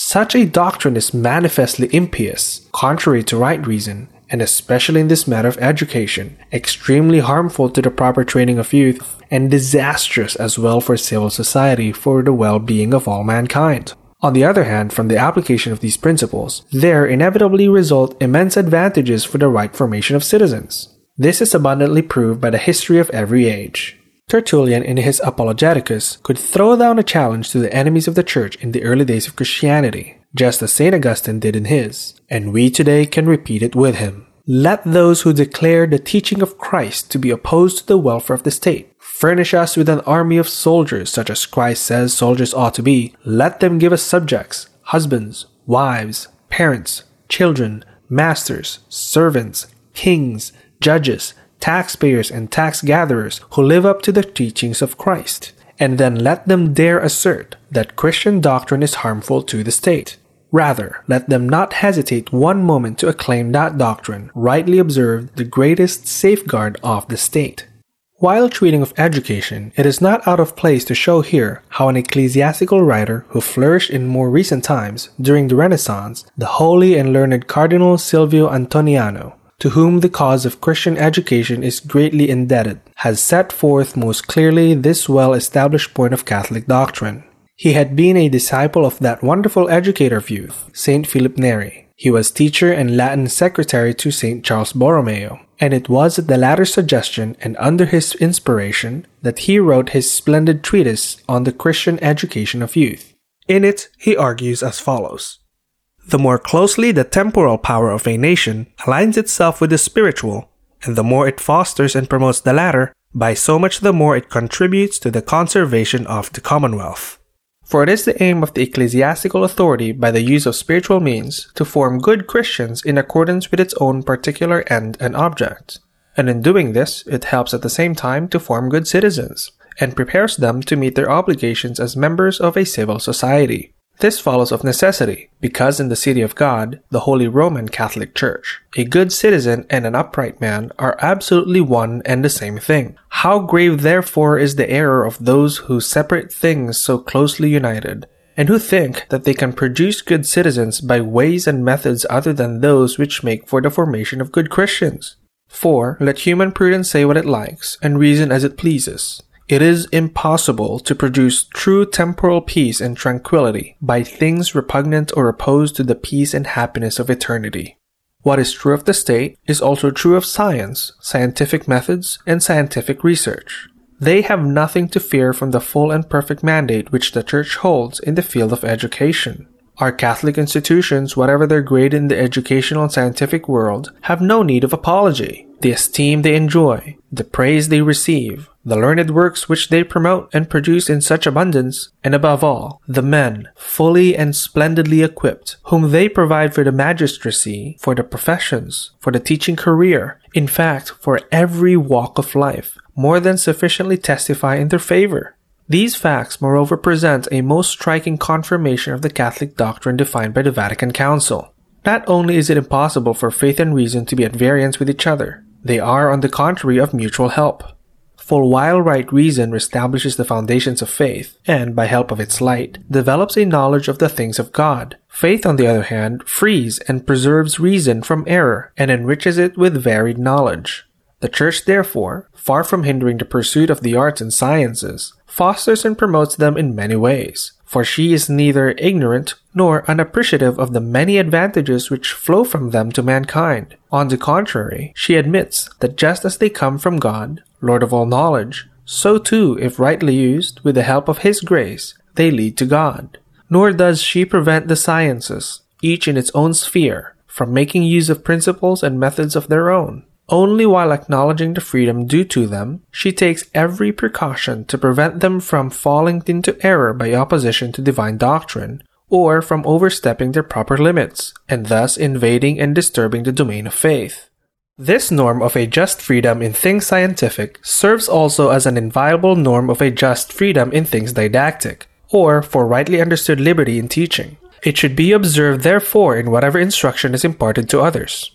Such a doctrine is manifestly impious, contrary to right reason, and especially in this matter of education, extremely harmful to the proper training of youth, and disastrous as well for civil society for the well being of all mankind. On the other hand, from the application of these principles, there inevitably result immense advantages for the right formation of citizens. This is abundantly proved by the history of every age. Tertullian, in his Apologeticus, could throw down a challenge to the enemies of the Church in the early days of Christianity, just as St. Augustine did in his, and we today can repeat it with him. Let those who declare the teaching of Christ to be opposed to the welfare of the state furnish us with an army of soldiers, such as Christ says soldiers ought to be. Let them give us subjects, husbands, wives, parents, children, masters, servants, kings, judges, taxpayers, and tax gatherers who live up to the teachings of Christ and then let them dare assert that Christian doctrine is harmful to the state. Rather, let them not hesitate one moment to acclaim that doctrine, rightly observed the greatest safeguard of the state. While treating of education, it is not out of place to show here how an ecclesiastical writer who flourished in more recent times during the Renaissance, the holy and learned Cardinal Silvio Antoniano, to whom the cause of Christian education is greatly indebted, has set forth most clearly this well established point of Catholic doctrine. He had been a disciple of that wonderful educator of youth, Saint Philip Neri. He was teacher and Latin secretary to Saint Charles Borromeo, and it was at the latter's suggestion and under his inspiration that he wrote his splendid treatise on the Christian education of youth. In it, he argues as follows the more closely the temporal power of a nation aligns itself with the spiritual, and the more it fosters and promotes the latter, by so much the more it contributes to the conservation of the commonwealth. For it is the aim of the ecclesiastical authority by the use of spiritual means to form good Christians in accordance with its own particular end and object. And in doing this, it helps at the same time to form good citizens, and prepares them to meet their obligations as members of a civil society. This follows of necessity, because in the city of God, the Holy Roman Catholic Church, a good citizen and an upright man are absolutely one and the same thing. How grave therefore is the error of those who separate things so closely united, and who think that they can produce good citizens by ways and methods other than those which make for the formation of good Christians. For let human prudence say what it likes, and reason as it pleases. It is impossible to produce true temporal peace and tranquility by things repugnant or opposed to the peace and happiness of eternity. What is true of the state is also true of science, scientific methods, and scientific research. They have nothing to fear from the full and perfect mandate which the Church holds in the field of education. Our Catholic institutions, whatever their grade in the educational and scientific world, have no need of apology. The esteem they enjoy, the praise they receive, the learned works which they promote and produce in such abundance, and above all, the men, fully and splendidly equipped, whom they provide for the magistracy, for the professions, for the teaching career, in fact, for every walk of life, more than sufficiently testify in their favor. These facts, moreover, present a most striking confirmation of the Catholic doctrine defined by the Vatican Council. Not only is it impossible for faith and reason to be at variance with each other, they are, on the contrary, of mutual help. For while right reason establishes the foundations of faith, and, by help of its light, develops a knowledge of the things of God, faith, on the other hand, frees and preserves reason from error and enriches it with varied knowledge. The Church, therefore, far from hindering the pursuit of the arts and sciences, fosters and promotes them in many ways. For she is neither ignorant nor unappreciative of the many advantages which flow from them to mankind. On the contrary, she admits that just as they come from God, Lord of all knowledge, so too, if rightly used, with the help of His grace, they lead to God. Nor does she prevent the sciences, each in its own sphere, from making use of principles and methods of their own. Only while acknowledging the freedom due to them, she takes every precaution to prevent them from falling into error by opposition to divine doctrine, or from overstepping their proper limits, and thus invading and disturbing the domain of faith. This norm of a just freedom in things scientific serves also as an inviolable norm of a just freedom in things didactic, or for rightly understood liberty in teaching. It should be observed therefore in whatever instruction is imparted to others.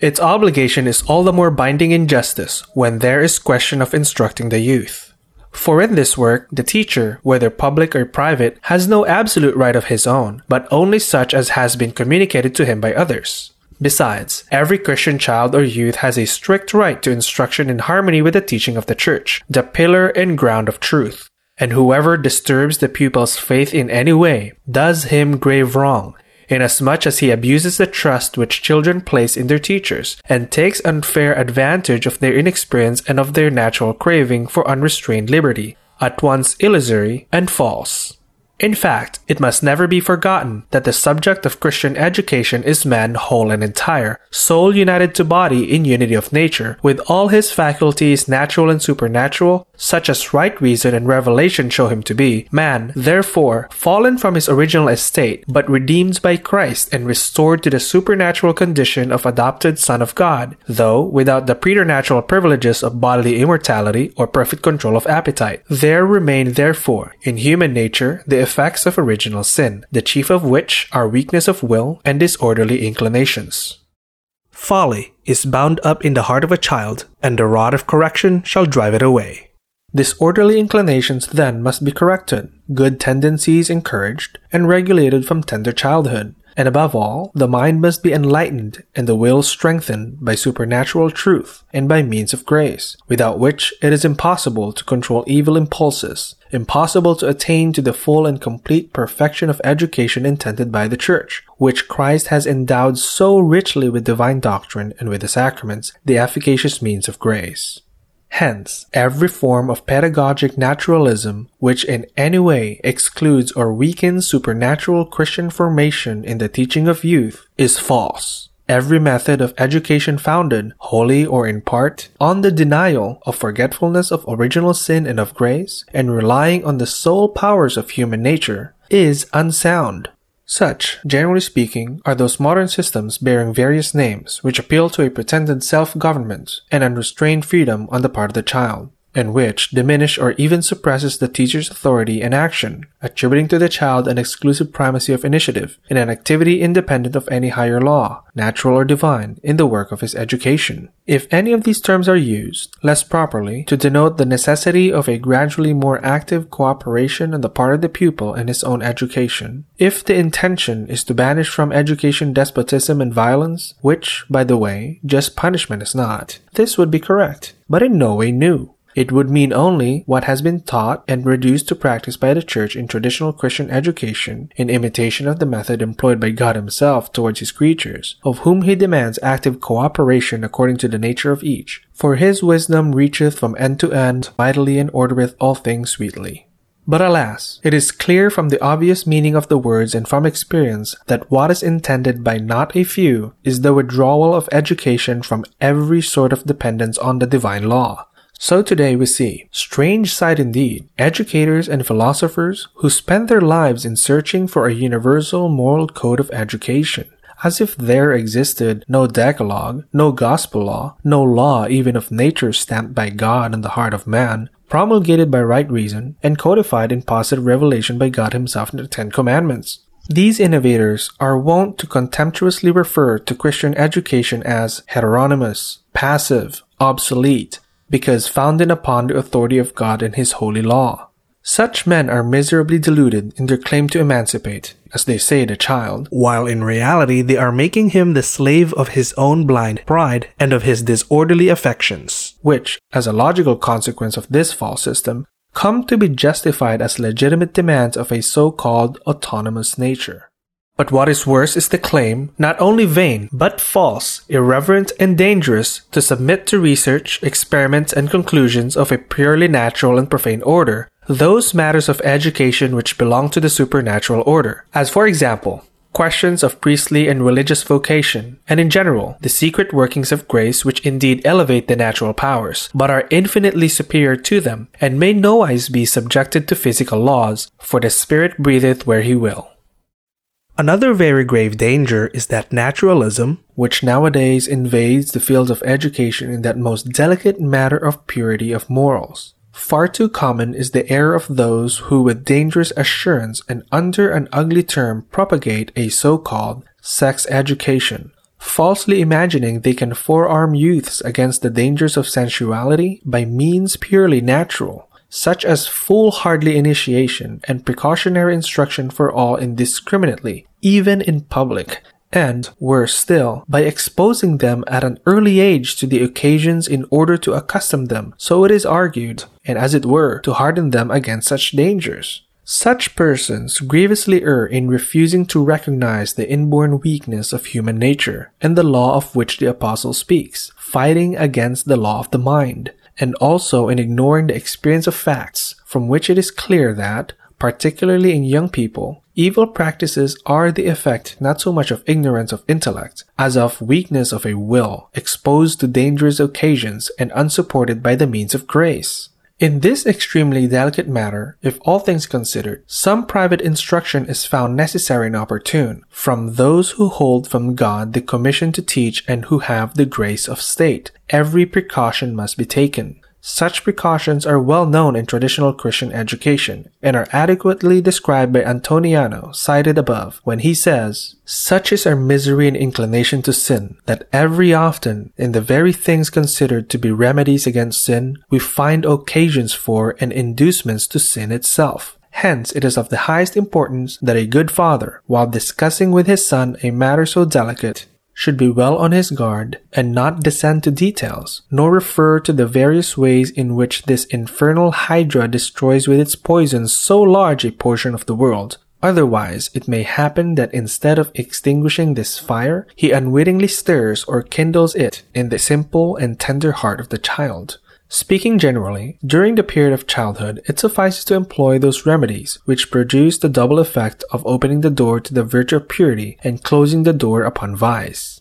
Its obligation is all the more binding in justice when there is question of instructing the youth. For in this work, the teacher, whether public or private, has no absolute right of his own, but only such as has been communicated to him by others. Besides, every Christian child or youth has a strict right to instruction in harmony with the teaching of the Church, the pillar and ground of truth. And whoever disturbs the pupil's faith in any way does him grave wrong, inasmuch as he abuses the trust which children place in their teachers, and takes unfair advantage of their inexperience and of their natural craving for unrestrained liberty, at once illusory and false. In fact, it must never be forgotten that the subject of Christian education is man whole and entire, soul united to body in unity of nature, with all his faculties natural and supernatural, such as right reason and revelation show him to be, man, therefore, fallen from his original estate, but redeemed by Christ and restored to the supernatural condition of adopted Son of God, though without the preternatural privileges of bodily immortality or perfect control of appetite. There remain, therefore, in human nature the effects of original sin, the chief of which are weakness of will and disorderly inclinations. Folly is bound up in the heart of a child, and the rod of correction shall drive it away. Disorderly inclinations then must be corrected, good tendencies encouraged, and regulated from tender childhood. And above all, the mind must be enlightened and the will strengthened by supernatural truth and by means of grace, without which it is impossible to control evil impulses, impossible to attain to the full and complete perfection of education intended by the Church, which Christ has endowed so richly with divine doctrine and with the sacraments, the efficacious means of grace. Hence, every form of pedagogic naturalism which in any way excludes or weakens supernatural Christian formation in the teaching of youth is false. Every method of education founded, wholly or in part, on the denial of forgetfulness of original sin and of grace, and relying on the sole powers of human nature, is unsound. Such, generally speaking, are those modern systems bearing various names which appeal to a pretended self-government and unrestrained freedom on the part of the child and which diminish or even suppresses the teacher's authority and action, attributing to the child an exclusive primacy of initiative in an activity independent of any higher law, natural or divine, in the work of his education. If any of these terms are used, less properly, to denote the necessity of a gradually more active cooperation on the part of the pupil in his own education, if the intention is to banish from education despotism and violence, which, by the way, just punishment is not, this would be correct, but in no way new. It would mean only what has been taught and reduced to practice by the Church in traditional Christian education in imitation of the method employed by God Himself towards His creatures, of whom He demands active cooperation according to the nature of each. For His wisdom reacheth from end to end mightily and ordereth all things sweetly. But alas, it is clear from the obvious meaning of the words and from experience that what is intended by not a few is the withdrawal of education from every sort of dependence on the divine law. So today we see, strange sight indeed, educators and philosophers who spend their lives in searching for a universal moral code of education, as if there existed no decalogue, no gospel law, no law even of nature stamped by God in the heart of man, promulgated by right reason, and codified in positive revelation by God Himself in the Ten Commandments. These innovators are wont to contemptuously refer to Christian education as heteronomous, passive, obsolete, because founded upon the authority of God and His holy law. Such men are miserably deluded in their claim to emancipate, as they say the child, while in reality they are making him the slave of his own blind pride and of his disorderly affections, which, as a logical consequence of this false system, come to be justified as legitimate demands of a so-called autonomous nature. But what is worse is the claim, not only vain, but false, irreverent, and dangerous, to submit to research, experiments, and conclusions of a purely natural and profane order, those matters of education which belong to the supernatural order, as for example, questions of priestly and religious vocation, and in general, the secret workings of grace which indeed elevate the natural powers, but are infinitely superior to them, and may nowise be subjected to physical laws, for the Spirit breatheth where he will. Another very grave danger is that naturalism, which nowadays invades the field of education in that most delicate matter of purity of morals. Far too common is the error of those who with dangerous assurance and under an ugly term propagate a so-called sex education, falsely imagining they can forearm youths against the dangers of sensuality by means purely natural, such as foolhardy initiation and precautionary instruction for all indiscriminately, even in public, and, worse still, by exposing them at an early age to the occasions in order to accustom them, so it is argued, and as it were, to harden them against such dangers. Such persons grievously err in refusing to recognize the inborn weakness of human nature and the law of which the apostle speaks, fighting against the law of the mind, and also in ignoring the experience of facts from which it is clear that, particularly in young people, Evil practices are the effect not so much of ignorance of intellect as of weakness of a will, exposed to dangerous occasions and unsupported by the means of grace. In this extremely delicate matter, if all things considered, some private instruction is found necessary and opportune from those who hold from God the commission to teach and who have the grace of state. Every precaution must be taken. Such precautions are well known in traditional Christian education and are adequately described by Antoniano, cited above, when he says, Such is our misery and inclination to sin, that every often, in the very things considered to be remedies against sin, we find occasions for and inducements to sin itself. Hence, it is of the highest importance that a good father, while discussing with his son a matter so delicate, should be well on his guard and not descend to details, nor refer to the various ways in which this infernal hydra destroys with its poison so large a portion of the world. Otherwise, it may happen that instead of extinguishing this fire, he unwittingly stirs or kindles it in the simple and tender heart of the child. Speaking generally, during the period of childhood, it suffices to employ those remedies which produce the double effect of opening the door to the virtue of purity and closing the door upon vice.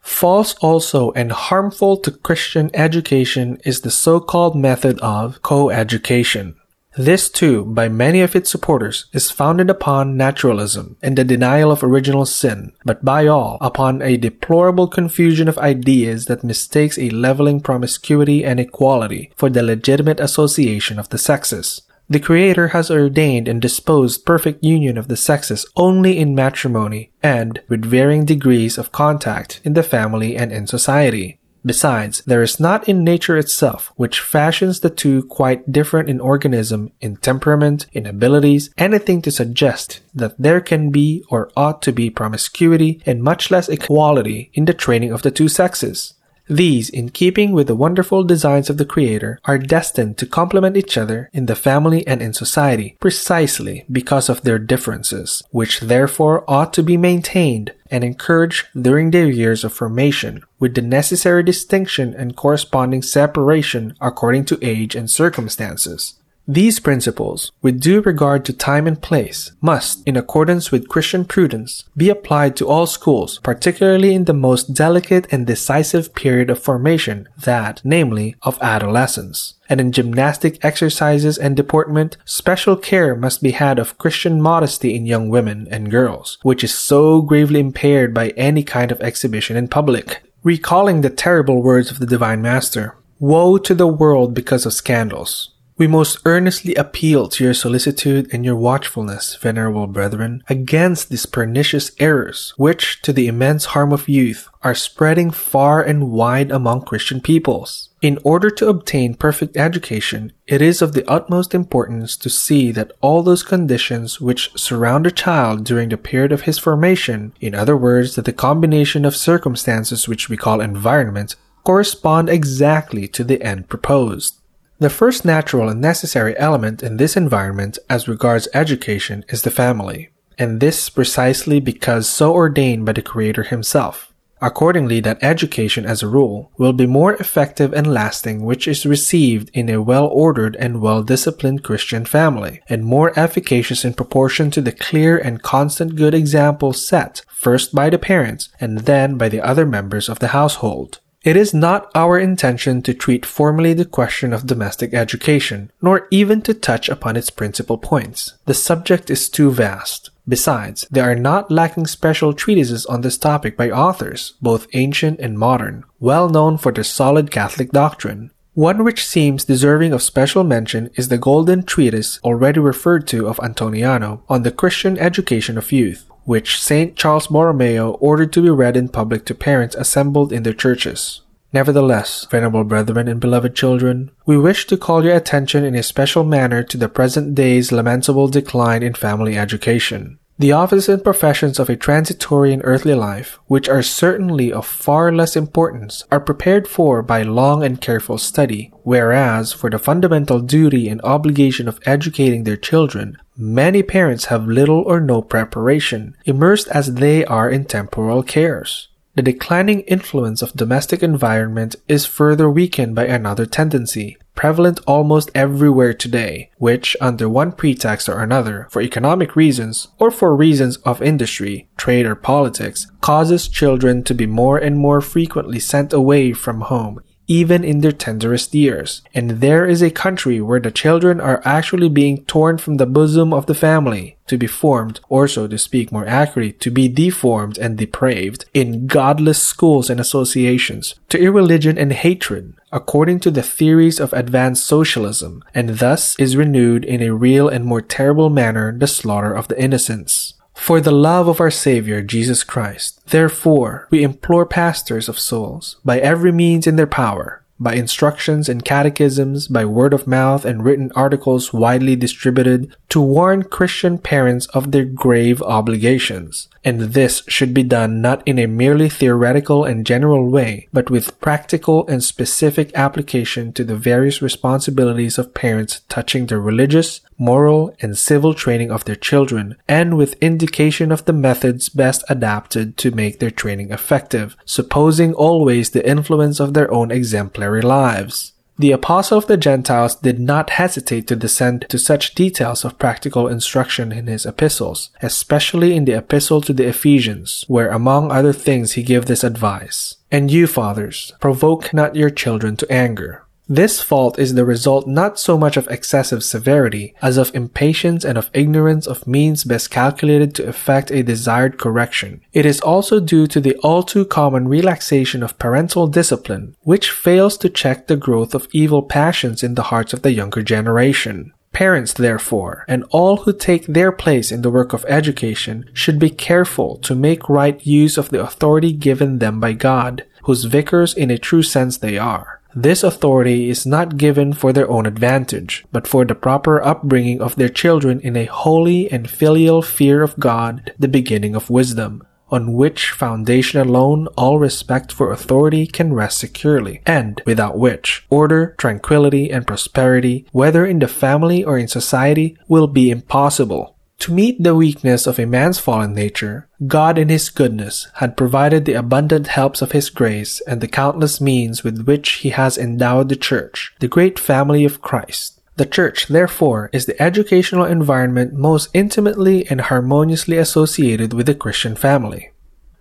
False also and harmful to Christian education is the so-called method of co-education. This too, by many of its supporters, is founded upon naturalism and the denial of original sin, but by all upon a deplorable confusion of ideas that mistakes a leveling promiscuity and equality for the legitimate association of the sexes. The Creator has ordained and disposed perfect union of the sexes only in matrimony and with varying degrees of contact in the family and in society. Besides, there is not in nature itself, which fashions the two quite different in organism, in temperament, in abilities, anything to suggest that there can be or ought to be promiscuity and much less equality in the training of the two sexes. These, in keeping with the wonderful designs of the Creator, are destined to complement each other in the family and in society, precisely because of their differences, which therefore ought to be maintained and encouraged during their years of formation, with the necessary distinction and corresponding separation according to age and circumstances. These principles, with due regard to time and place, must, in accordance with Christian prudence, be applied to all schools, particularly in the most delicate and decisive period of formation, that, namely, of adolescence. And in gymnastic exercises and deportment, special care must be had of Christian modesty in young women and girls, which is so gravely impaired by any kind of exhibition in public. Recalling the terrible words of the Divine Master, Woe to the world because of scandals. We most earnestly appeal to your solicitude and your watchfulness, venerable brethren, against these pernicious errors, which, to the immense harm of youth, are spreading far and wide among Christian peoples. In order to obtain perfect education, it is of the utmost importance to see that all those conditions which surround a child during the period of his formation, in other words, that the combination of circumstances which we call environment, correspond exactly to the end proposed. The first natural and necessary element in this environment as regards education is the family, and this precisely because so ordained by the Creator Himself. Accordingly, that education as a rule will be more effective and lasting which is received in a well ordered and well disciplined Christian family, and more efficacious in proportion to the clear and constant good example set first by the parents and then by the other members of the household. It is not our intention to treat formally the question of domestic education, nor even to touch upon its principal points. The subject is too vast. Besides, there are not lacking special treatises on this topic by authors, both ancient and modern, well known for their solid Catholic doctrine. One which seems deserving of special mention is the golden treatise already referred to of Antoniano on the Christian education of youth which St. Charles Borromeo ordered to be read in public to parents assembled in their churches. Nevertheless, venerable brethren and beloved children, we wish to call your attention in a special manner to the present day's lamentable decline in family education. The offices and professions of a transitory and earthly life, which are certainly of far less importance, are prepared for by long and careful study, whereas for the fundamental duty and obligation of educating their children, many parents have little or no preparation, immersed as they are in temporal cares. The declining influence of domestic environment is further weakened by another tendency, prevalent almost everywhere today, which, under one pretext or another, for economic reasons or for reasons of industry, trade, or politics, causes children to be more and more frequently sent away from home, even in their tenderest years. And there is a country where the children are actually being torn from the bosom of the family to be formed, or so to speak more accurately, to be deformed and depraved in godless schools and associations, to irreligion and hatred, according to the theories of advanced socialism, and thus is renewed in a real and more terrible manner the slaughter of the innocents. For the love of our Savior, Jesus Christ, therefore, we implore pastors of souls, by every means in their power, by instructions and catechisms, by word of mouth and written articles widely distributed, to warn Christian parents of their grave obligations. And this should be done not in a merely theoretical and general way, but with practical and specific application to the various responsibilities of parents touching the religious, moral, and civil training of their children, and with indication of the methods best adapted to make their training effective, supposing always the influence of their own exemplary lives. The Apostle of the Gentiles did not hesitate to descend to such details of practical instruction in his epistles, especially in the epistle to the Ephesians, where among other things he gave this advice. And you, fathers, provoke not your children to anger, this fault is the result not so much of excessive severity as of impatience and of ignorance of means best calculated to effect a desired correction. It is also due to the all too common relaxation of parental discipline, which fails to check the growth of evil passions in the hearts of the younger generation. Parents, therefore, and all who take their place in the work of education should be careful to make right use of the authority given them by God, whose vicars in a true sense they are. This authority is not given for their own advantage, but for the proper upbringing of their children in a holy and filial fear of God, the beginning of wisdom, on which foundation alone all respect for authority can rest securely, and without which order, tranquility, and prosperity, whether in the family or in society, will be impossible. To meet the weakness of a man's fallen nature, God in His goodness had provided the abundant helps of His grace and the countless means with which He has endowed the Church, the great family of Christ. The Church, therefore, is the educational environment most intimately and harmoniously associated with the Christian family.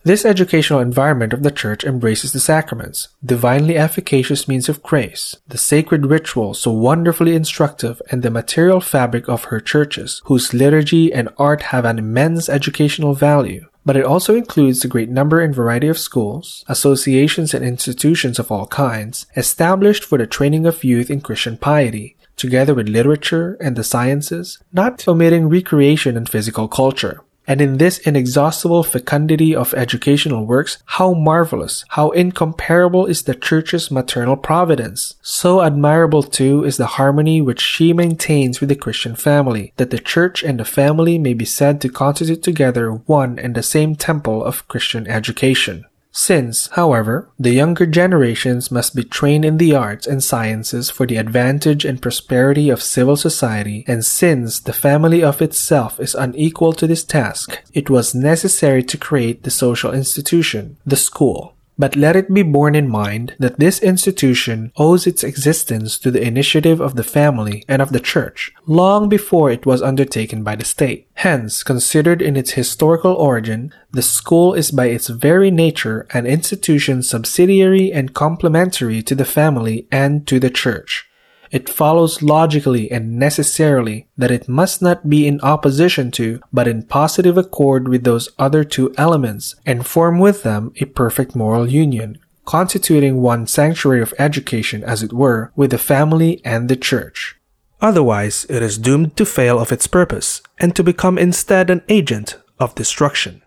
This educational environment of the Church embraces the sacraments, divinely efficacious means of grace, the sacred ritual so wonderfully instructive, and the material fabric of her churches, whose liturgy and art have an immense educational value. But it also includes the great number and variety of schools, associations, and institutions of all kinds, established for the training of youth in Christian piety, together with literature and the sciences, not omitting recreation and physical culture. And in this inexhaustible fecundity of educational works, how marvelous, how incomparable is the Church's maternal providence. So admirable too is the harmony which she maintains with the Christian family, that the Church and the family may be said to constitute together one and the same temple of Christian education. Since, however, the younger generations must be trained in the arts and sciences for the advantage and prosperity of civil society, and since the family of itself is unequal to this task, it was necessary to create the social institution, the school. But let it be borne in mind that this institution owes its existence to the initiative of the family and of the church long before it was undertaken by the state. Hence, considered in its historical origin, the school is by its very nature an institution subsidiary and complementary to the family and to the church it follows logically and necessarily that it must not be in opposition to, but in positive accord with those other two elements, and form with them a perfect moral union, constituting one sanctuary of education, as it were, with the family and the church. Otherwise, it is doomed to fail of its purpose, and to become instead an agent of destruction.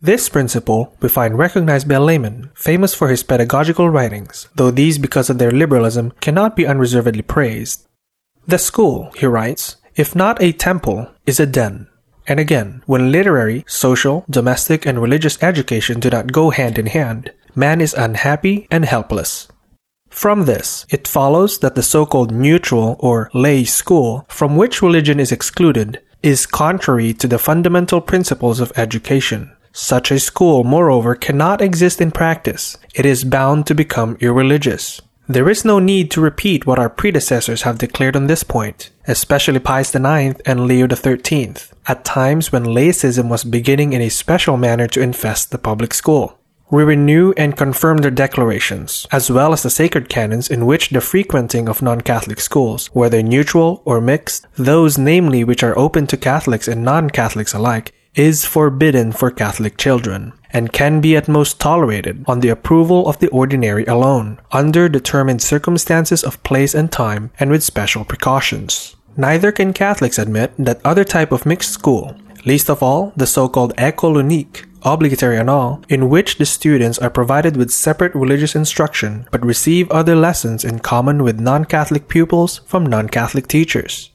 This principle we find recognized by Layman, famous for his pedagogical writings, though these, because of their liberalism, cannot be unreservedly praised. The school, he writes, if not a temple, is a den. And again, when literary, social, domestic, and religious education do not go hand in hand, man is unhappy and helpless. From this, it follows that the so called neutral or lay school, from which religion is excluded, is contrary to the fundamental principles of education. Such a school, moreover, cannot exist in practice. It is bound to become irreligious. There is no need to repeat what our predecessors have declared on this point, especially Pius IX and Leo XIII, at times when laicism was beginning in a special manner to infest the public school. We renew and confirm their declarations, as well as the sacred canons in which the frequenting of non-Catholic schools, whether neutral or mixed, those namely which are open to Catholics and non-Catholics alike, is forbidden for Catholic children and can be at most tolerated on the approval of the ordinary alone, under determined circumstances of place and time and with special precautions. Neither can Catholics admit that other type of mixed school, least of all the so-called école unique, obligatory and all, in which the students are provided with separate religious instruction but receive other lessons in common with non-Catholic pupils from non-Catholic teachers.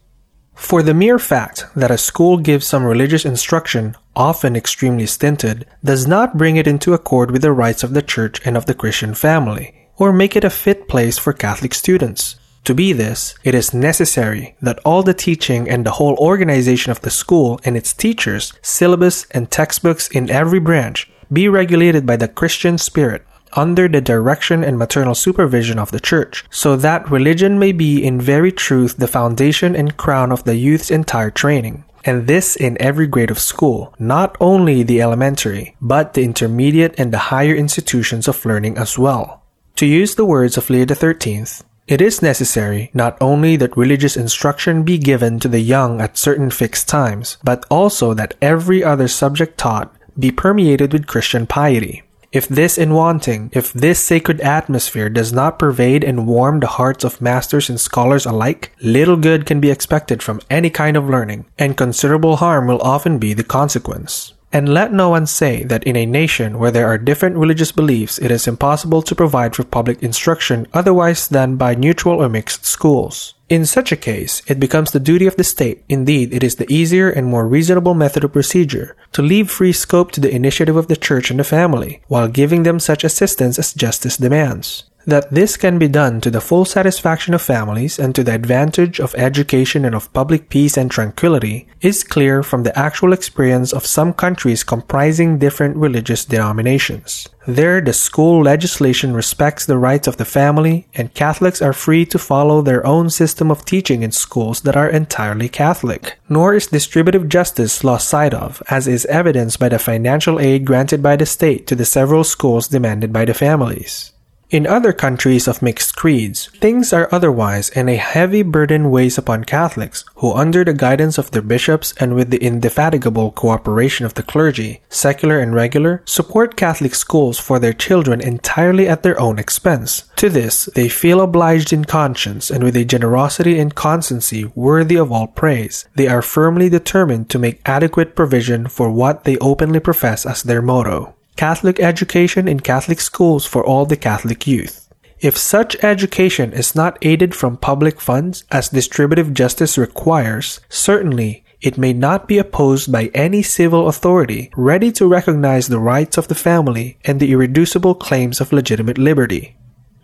For the mere fact that a school gives some religious instruction, often extremely stinted, does not bring it into accord with the rights of the church and of the Christian family, or make it a fit place for Catholic students. To be this, it is necessary that all the teaching and the whole organization of the school and its teachers, syllabus, and textbooks in every branch be regulated by the Christian spirit under the direction and maternal supervision of the Church, so that religion may be in very truth the foundation and crown of the youth's entire training. And this in every grade of school, not only the elementary, but the intermediate and the higher institutions of learning as well. To use the words of Leo XIII, it is necessary not only that religious instruction be given to the young at certain fixed times, but also that every other subject taught be permeated with Christian piety. If this in wanting, if this sacred atmosphere does not pervade and warm the hearts of masters and scholars alike, little good can be expected from any kind of learning, and considerable harm will often be the consequence. And let no one say that in a nation where there are different religious beliefs, it is impossible to provide for public instruction otherwise than by neutral or mixed schools. In such a case, it becomes the duty of the state, indeed, it is the easier and more reasonable method of procedure, to leave free scope to the initiative of the church and the family, while giving them such assistance as justice demands. That this can be done to the full satisfaction of families and to the advantage of education and of public peace and tranquility is clear from the actual experience of some countries comprising different religious denominations. There, the school legislation respects the rights of the family, and Catholics are free to follow their own system of teaching in schools that are entirely Catholic. Nor is distributive justice lost sight of, as is evidenced by the financial aid granted by the state to the several schools demanded by the families. In other countries of mixed creeds, things are otherwise and a heavy burden weighs upon Catholics who under the guidance of their bishops and with the indefatigable cooperation of the clergy, secular and regular, support Catholic schools for their children entirely at their own expense. To this, they feel obliged in conscience and with a generosity and constancy worthy of all praise. They are firmly determined to make adequate provision for what they openly profess as their motto. Catholic education in Catholic schools for all the Catholic youth. If such education is not aided from public funds as distributive justice requires, certainly it may not be opposed by any civil authority ready to recognize the rights of the family and the irreducible claims of legitimate liberty.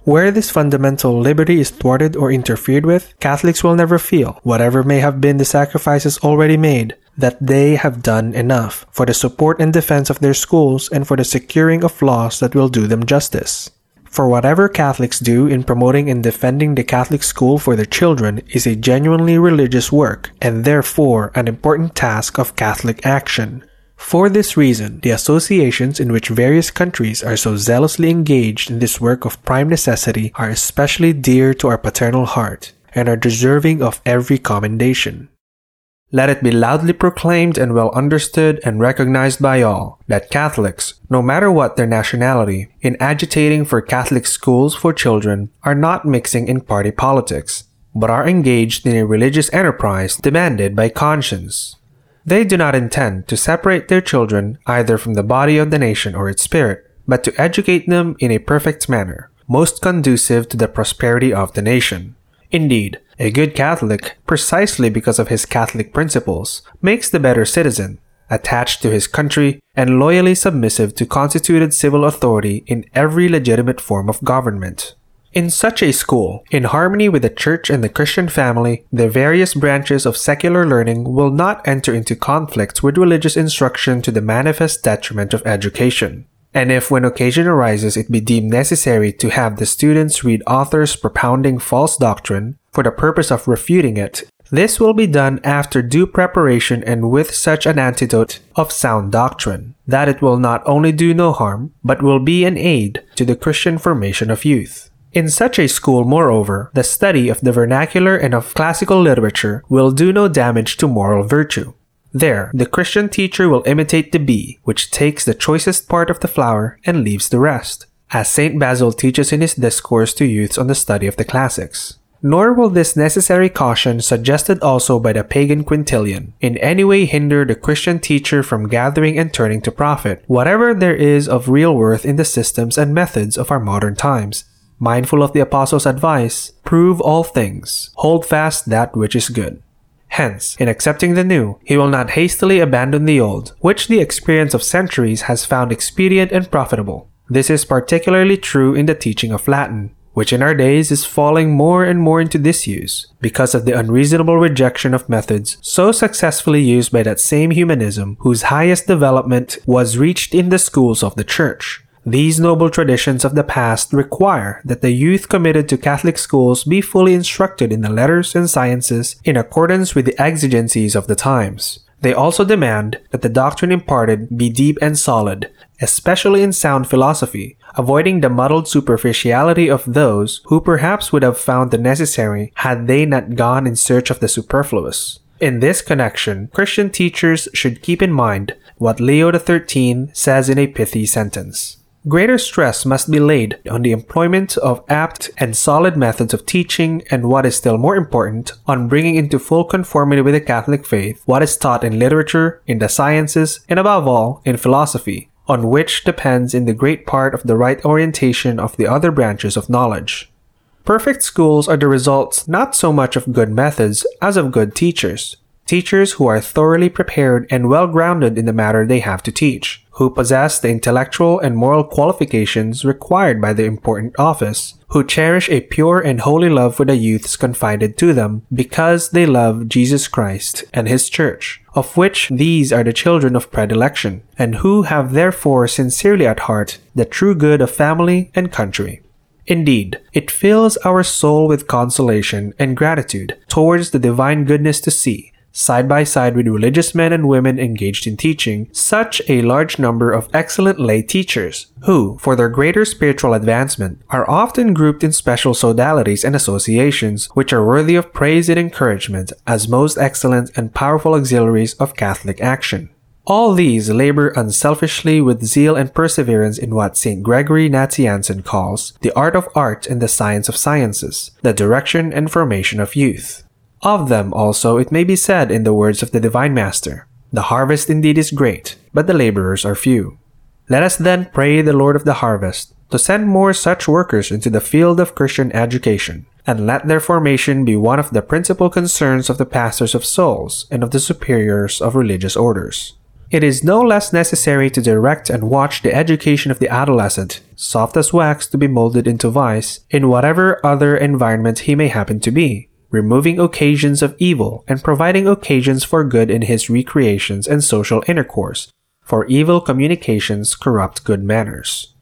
Where this fundamental liberty is thwarted or interfered with, Catholics will never feel, whatever may have been the sacrifices already made, that they have done enough for the support and defense of their schools and for the securing of laws that will do them justice. For whatever Catholics do in promoting and defending the Catholic school for their children is a genuinely religious work and therefore an important task of Catholic action. For this reason, the associations in which various countries are so zealously engaged in this work of prime necessity are especially dear to our paternal heart and are deserving of every commendation. Let it be loudly proclaimed and well understood and recognized by all that Catholics, no matter what their nationality, in agitating for Catholic schools for children, are not mixing in party politics, but are engaged in a religious enterprise demanded by conscience. They do not intend to separate their children either from the body of the nation or its spirit, but to educate them in a perfect manner, most conducive to the prosperity of the nation. Indeed, a good Catholic, precisely because of his Catholic principles, makes the better citizen, attached to his country and loyally submissive to constituted civil authority in every legitimate form of government. In such a school, in harmony with the church and the Christian family, the various branches of secular learning will not enter into conflict with religious instruction to the manifest detriment of education. And if when occasion arises it be deemed necessary to have the students read authors propounding false doctrine for the purpose of refuting it, this will be done after due preparation and with such an antidote of sound doctrine, that it will not only do no harm, but will be an aid to the Christian formation of youth. In such a school, moreover, the study of the vernacular and of classical literature will do no damage to moral virtue. There, the Christian teacher will imitate the bee, which takes the choicest part of the flower and leaves the rest, as St. Basil teaches in his discourse to youths on the study of the classics. Nor will this necessary caution, suggested also by the pagan Quintilian, in any way hinder the Christian teacher from gathering and turning to profit whatever there is of real worth in the systems and methods of our modern times. Mindful of the Apostle's advice, prove all things, hold fast that which is good. Hence, in accepting the new, he will not hastily abandon the old, which the experience of centuries has found expedient and profitable. This is particularly true in the teaching of Latin, which in our days is falling more and more into disuse because of the unreasonable rejection of methods so successfully used by that same humanism whose highest development was reached in the schools of the Church. These noble traditions of the past require that the youth committed to Catholic schools be fully instructed in the letters and sciences in accordance with the exigencies of the times. They also demand that the doctrine imparted be deep and solid, especially in sound philosophy, avoiding the muddled superficiality of those who perhaps would have found the necessary had they not gone in search of the superfluous. In this connection, Christian teachers should keep in mind what Leo XIII says in a pithy sentence. Greater stress must be laid on the employment of apt and solid methods of teaching, and what is still more important, on bringing into full conformity with the Catholic faith what is taught in literature, in the sciences, and above all, in philosophy, on which depends in the great part of the right orientation of the other branches of knowledge. Perfect schools are the results not so much of good methods as of good teachers teachers who are thoroughly prepared and well grounded in the matter they have to teach, who possess the intellectual and moral qualifications required by the important office, who cherish a pure and holy love for the youths confided to them because they love Jesus Christ and His Church, of which these are the children of predilection, and who have therefore sincerely at heart the true good of family and country. Indeed, it fills our soul with consolation and gratitude towards the divine goodness to see side by side with religious men and women engaged in teaching, such a large number of excellent lay teachers, who, for their greater spiritual advancement, are often grouped in special sodalities and associations which are worthy of praise and encouragement as most excellent and powerful auxiliaries of Catholic action. All these labor unselfishly with zeal and perseverance in what St. Gregory Nazianzen calls the art of art and the science of sciences, the direction and formation of youth. Of them also it may be said in the words of the Divine Master, The harvest indeed is great, but the laborers are few. Let us then pray the Lord of the harvest to send more such workers into the field of Christian education, and let their formation be one of the principal concerns of the pastors of souls and of the superiors of religious orders. It is no less necessary to direct and watch the education of the adolescent, soft as wax to be molded into vice, in whatever other environment he may happen to be, removing occasions of evil and providing occasions for good in his recreations and social intercourse, for evil communications corrupt good manners.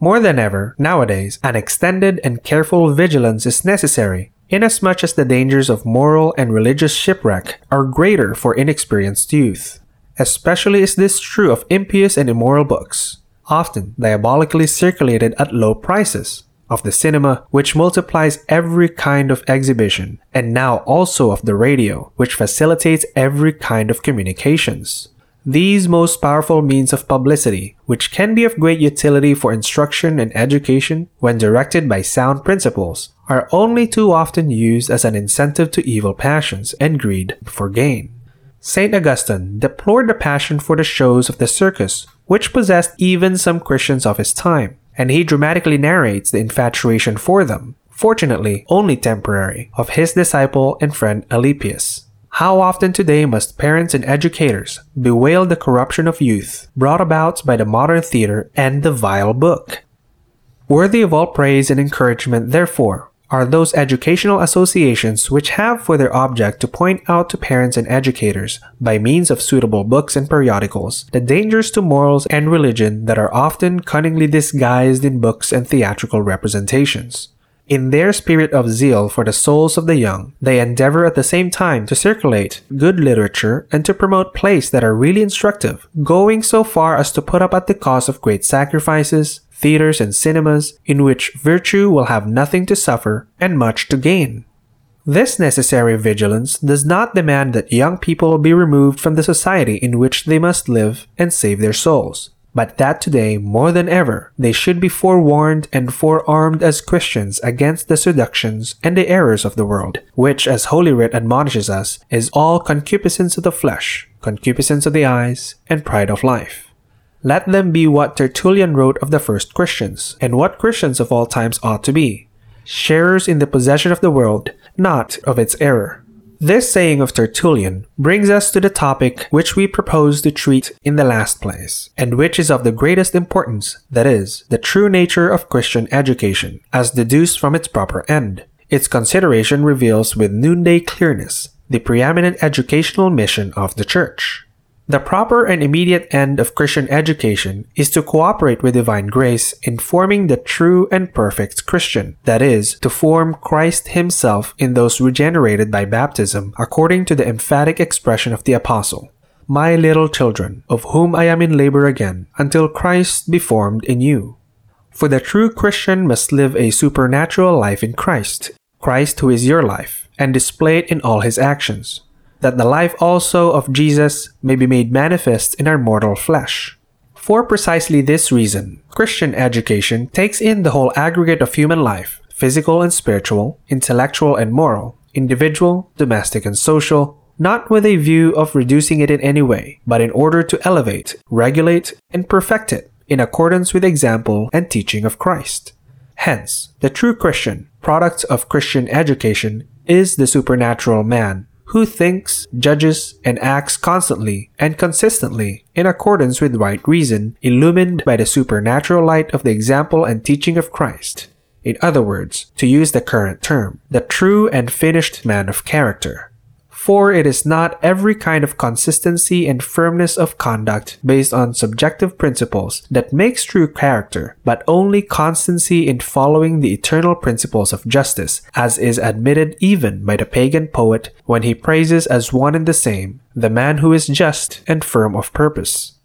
More than ever, nowadays, an extended and careful vigilance is necessary, inasmuch as the dangers of moral and religious shipwreck are greater for inexperienced youth. Especially is this true of impious and immoral books, often diabolically circulated at low prices, of the cinema, which multiplies every kind of exhibition, and now also of the radio, which facilitates every kind of communications. These most powerful means of publicity, which can be of great utility for instruction and education when directed by sound principles, are only too often used as an incentive to evil passions and greed for gain. St. Augustine deplored the passion for the shows of the circus, which possessed even some Christians of his time, and he dramatically narrates the infatuation for them, fortunately only temporary, of his disciple and friend Alypius. How often today must parents and educators bewail the corruption of youth brought about by the modern theater and the vile book? Worthy of all praise and encouragement, therefore, are those educational associations which have for their object to point out to parents and educators, by means of suitable books and periodicals, the dangers to morals and religion that are often cunningly disguised in books and theatrical representations. In their spirit of zeal for the souls of the young, they endeavor at the same time to circulate good literature and to promote plays that are really instructive, going so far as to put up at the cost of great sacrifices, theaters, and cinemas in which virtue will have nothing to suffer and much to gain. This necessary vigilance does not demand that young people be removed from the society in which they must live and save their souls, but that today, more than ever, they should be forewarned and forearmed as Christians against the seductions and the errors of the world, which, as Holy Writ admonishes us, is all concupiscence of the flesh, concupiscence of the eyes, and pride of life. Let them be what Tertullian wrote of the first Christians, and what Christians of all times ought to be sharers in the possession of the world, not of its error. This saying of Tertullian brings us to the topic which we propose to treat in the last place, and which is of the greatest importance, that is, the true nature of Christian education, as deduced from its proper end. Its consideration reveals with noonday clearness the preeminent educational mission of the Church. The proper and immediate end of Christian education is to cooperate with divine grace in forming the true and perfect Christian, that is, to form Christ Himself in those regenerated by baptism, according to the emphatic expression of the Apostle. My little children, of whom I am in labor again, until Christ be formed in you. For the true Christian must live a supernatural life in Christ, Christ who is your life, and display it in all his actions that the life also of Jesus may be made manifest in our mortal flesh. For precisely this reason, Christian education takes in the whole aggregate of human life, physical and spiritual, intellectual and moral, individual, domestic and social, not with a view of reducing it in any way, but in order to elevate, regulate, and perfect it in accordance with the example and teaching of Christ. Hence, the true Christian, product of Christian education, is the supernatural man, who thinks, judges, and acts constantly and consistently in accordance with right reason, illumined by the supernatural light of the example and teaching of Christ. In other words, to use the current term, the true and finished man of character. For it is not every kind of consistency and firmness of conduct based on subjective principles that makes true character, but only constancy in following the eternal principles of justice, as is admitted even by the pagan poet when he praises as one and the same the man who is just and firm of purpose.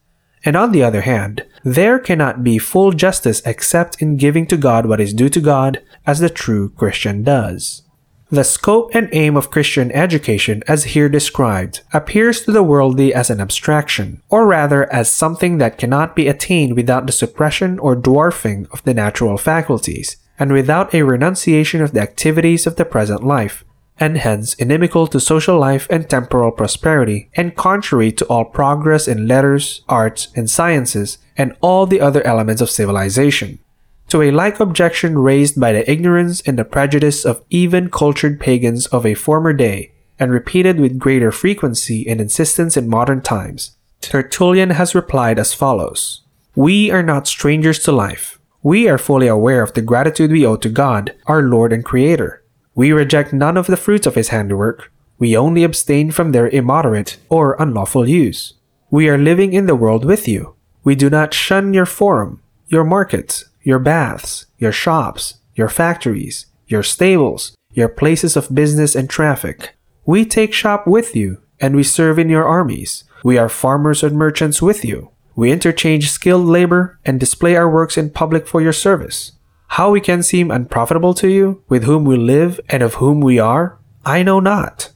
And on the other hand, there cannot be full justice except in giving to God what is due to God, as the true Christian does. The scope and aim of Christian education, as here described, appears to the worldly as an abstraction, or rather as something that cannot be attained without the suppression or dwarfing of the natural faculties, and without a renunciation of the activities of the present life, and hence inimical to social life and temporal prosperity, and contrary to all progress in letters, arts, and sciences, and all the other elements of civilization. To a like objection raised by the ignorance and the prejudice of even cultured pagans of a former day, and repeated with greater frequency and insistence in modern times, Tertullian has replied as follows We are not strangers to life. We are fully aware of the gratitude we owe to God, our Lord and Creator. We reject none of the fruits of His handiwork. We only abstain from their immoderate or unlawful use. We are living in the world with you. We do not shun your forum, your markets, your baths, your shops, your factories, your stables, your places of business and traffic. We take shop with you, and we serve in your armies. We are farmers and merchants with you. We interchange skilled labor and display our works in public for your service. How we can seem unprofitable to you, with whom we live and of whom we are, I know not.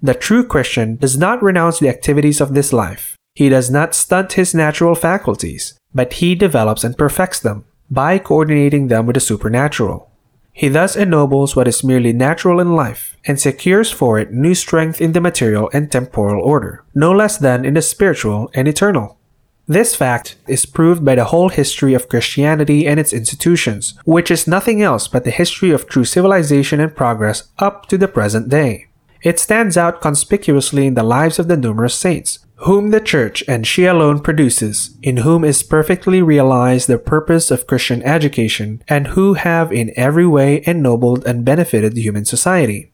The true Christian does not renounce the activities of this life. He does not stunt his natural faculties, but he develops and perfects them by coordinating them with the supernatural. He thus ennobles what is merely natural in life and secures for it new strength in the material and temporal order, no less than in the spiritual and eternal. This fact is proved by the whole history of Christianity and its institutions, which is nothing else but the history of true civilization and progress up to the present day. It stands out conspicuously in the lives of the numerous saints, whom the Church and she alone produces, in whom is perfectly realized the purpose of Christian education, and who have in every way ennobled and benefited human society.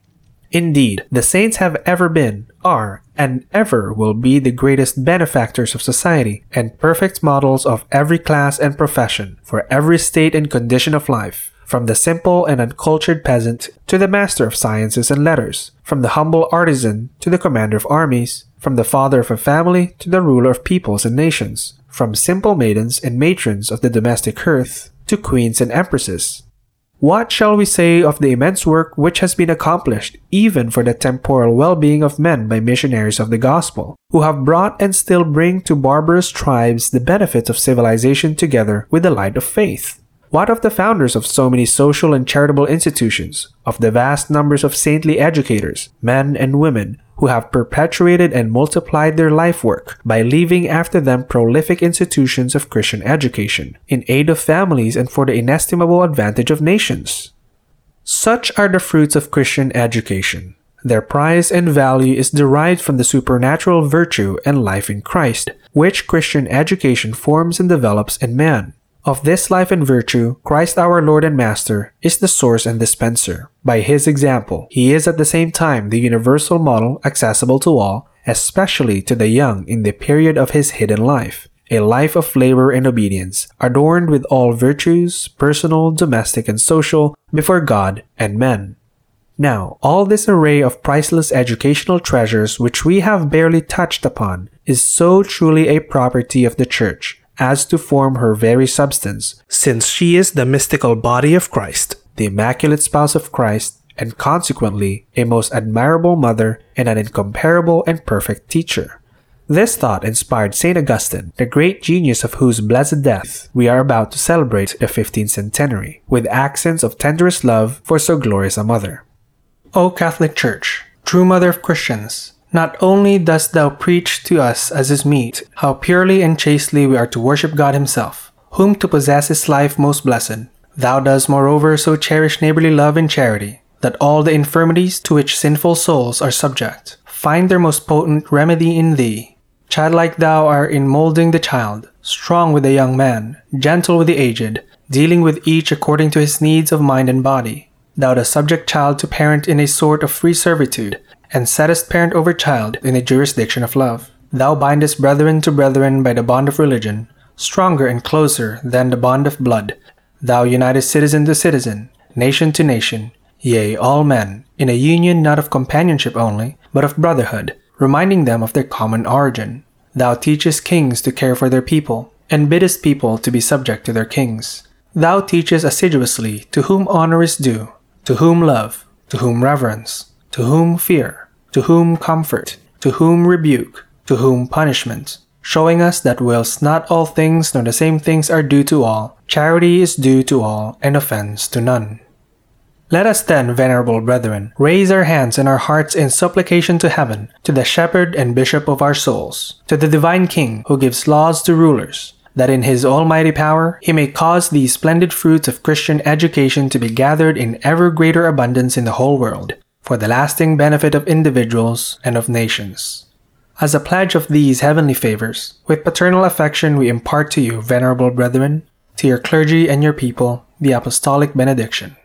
Indeed, the saints have ever been, are, and ever will be the greatest benefactors of society, and perfect models of every class and profession, for every state and condition of life, from the simple and uncultured peasant to the master of sciences and letters, from the humble artisan to the commander of armies, from the father of a family to the ruler of peoples and nations, from simple maidens and matrons of the domestic hearth to queens and empresses. What shall we say of the immense work which has been accomplished even for the temporal well being of men by missionaries of the gospel, who have brought and still bring to barbarous tribes the benefits of civilization together with the light of faith? What of the founders of so many social and charitable institutions, of the vast numbers of saintly educators, men and women, who have perpetuated and multiplied their life work by leaving after them prolific institutions of Christian education in aid of families and for the inestimable advantage of nations. Such are the fruits of Christian education. Their price and value is derived from the supernatural virtue and life in Christ, which Christian education forms and develops in man. Of this life and virtue, Christ our Lord and Master is the source and dispenser. By his example, he is at the same time the universal model accessible to all, especially to the young in the period of his hidden life. A life of labor and obedience, adorned with all virtues, personal, domestic, and social, before God and men. Now, all this array of priceless educational treasures which we have barely touched upon is so truly a property of the Church as to form her very substance, since she is the mystical body of Christ, the immaculate spouse of Christ, and consequently a most admirable mother and an incomparable and perfect teacher. This thought inspired St. Augustine, the great genius of whose blessed death we are about to celebrate the 15th centenary, with accents of tenderest love for so glorious a mother. O Catholic Church, true mother of Christians, not only dost thou preach to us as is meet, how purely and chastely we are to worship God Himself, whom to possess is life most blessed, thou dost moreover so cherish neighborly love and charity, that all the infirmities to which sinful souls are subject find their most potent remedy in thee. Childlike thou art in molding the child, strong with the young man, gentle with the aged, dealing with each according to his needs of mind and body. Thou dost subject child to parent in a sort of free servitude, and settest parent over child in the jurisdiction of love. Thou bindest brethren to brethren by the bond of religion, stronger and closer than the bond of blood. Thou unitest citizen to citizen, nation to nation, yea, all men, in a union not of companionship only, but of brotherhood, reminding them of their common origin. Thou teachest kings to care for their people, and biddest people to be subject to their kings. Thou teachest assiduously to whom honor is due, to whom love, to whom reverence, to whom fear, to whom comfort, to whom rebuke, to whom punishment, showing us that whilst not all things nor the same things are due to all, charity is due to all and offense to none. Let us then, venerable brethren, raise our hands and our hearts in supplication to heaven, to the shepherd and bishop of our souls, to the divine King who gives laws to rulers, that in his almighty power he may cause these splendid fruits of Christian education to be gathered in ever greater abundance in the whole world, for the lasting benefit of individuals and of nations. As a pledge of these heavenly favors, with paternal affection we impart to you, venerable brethren, to your clergy and your people, the apostolic benediction.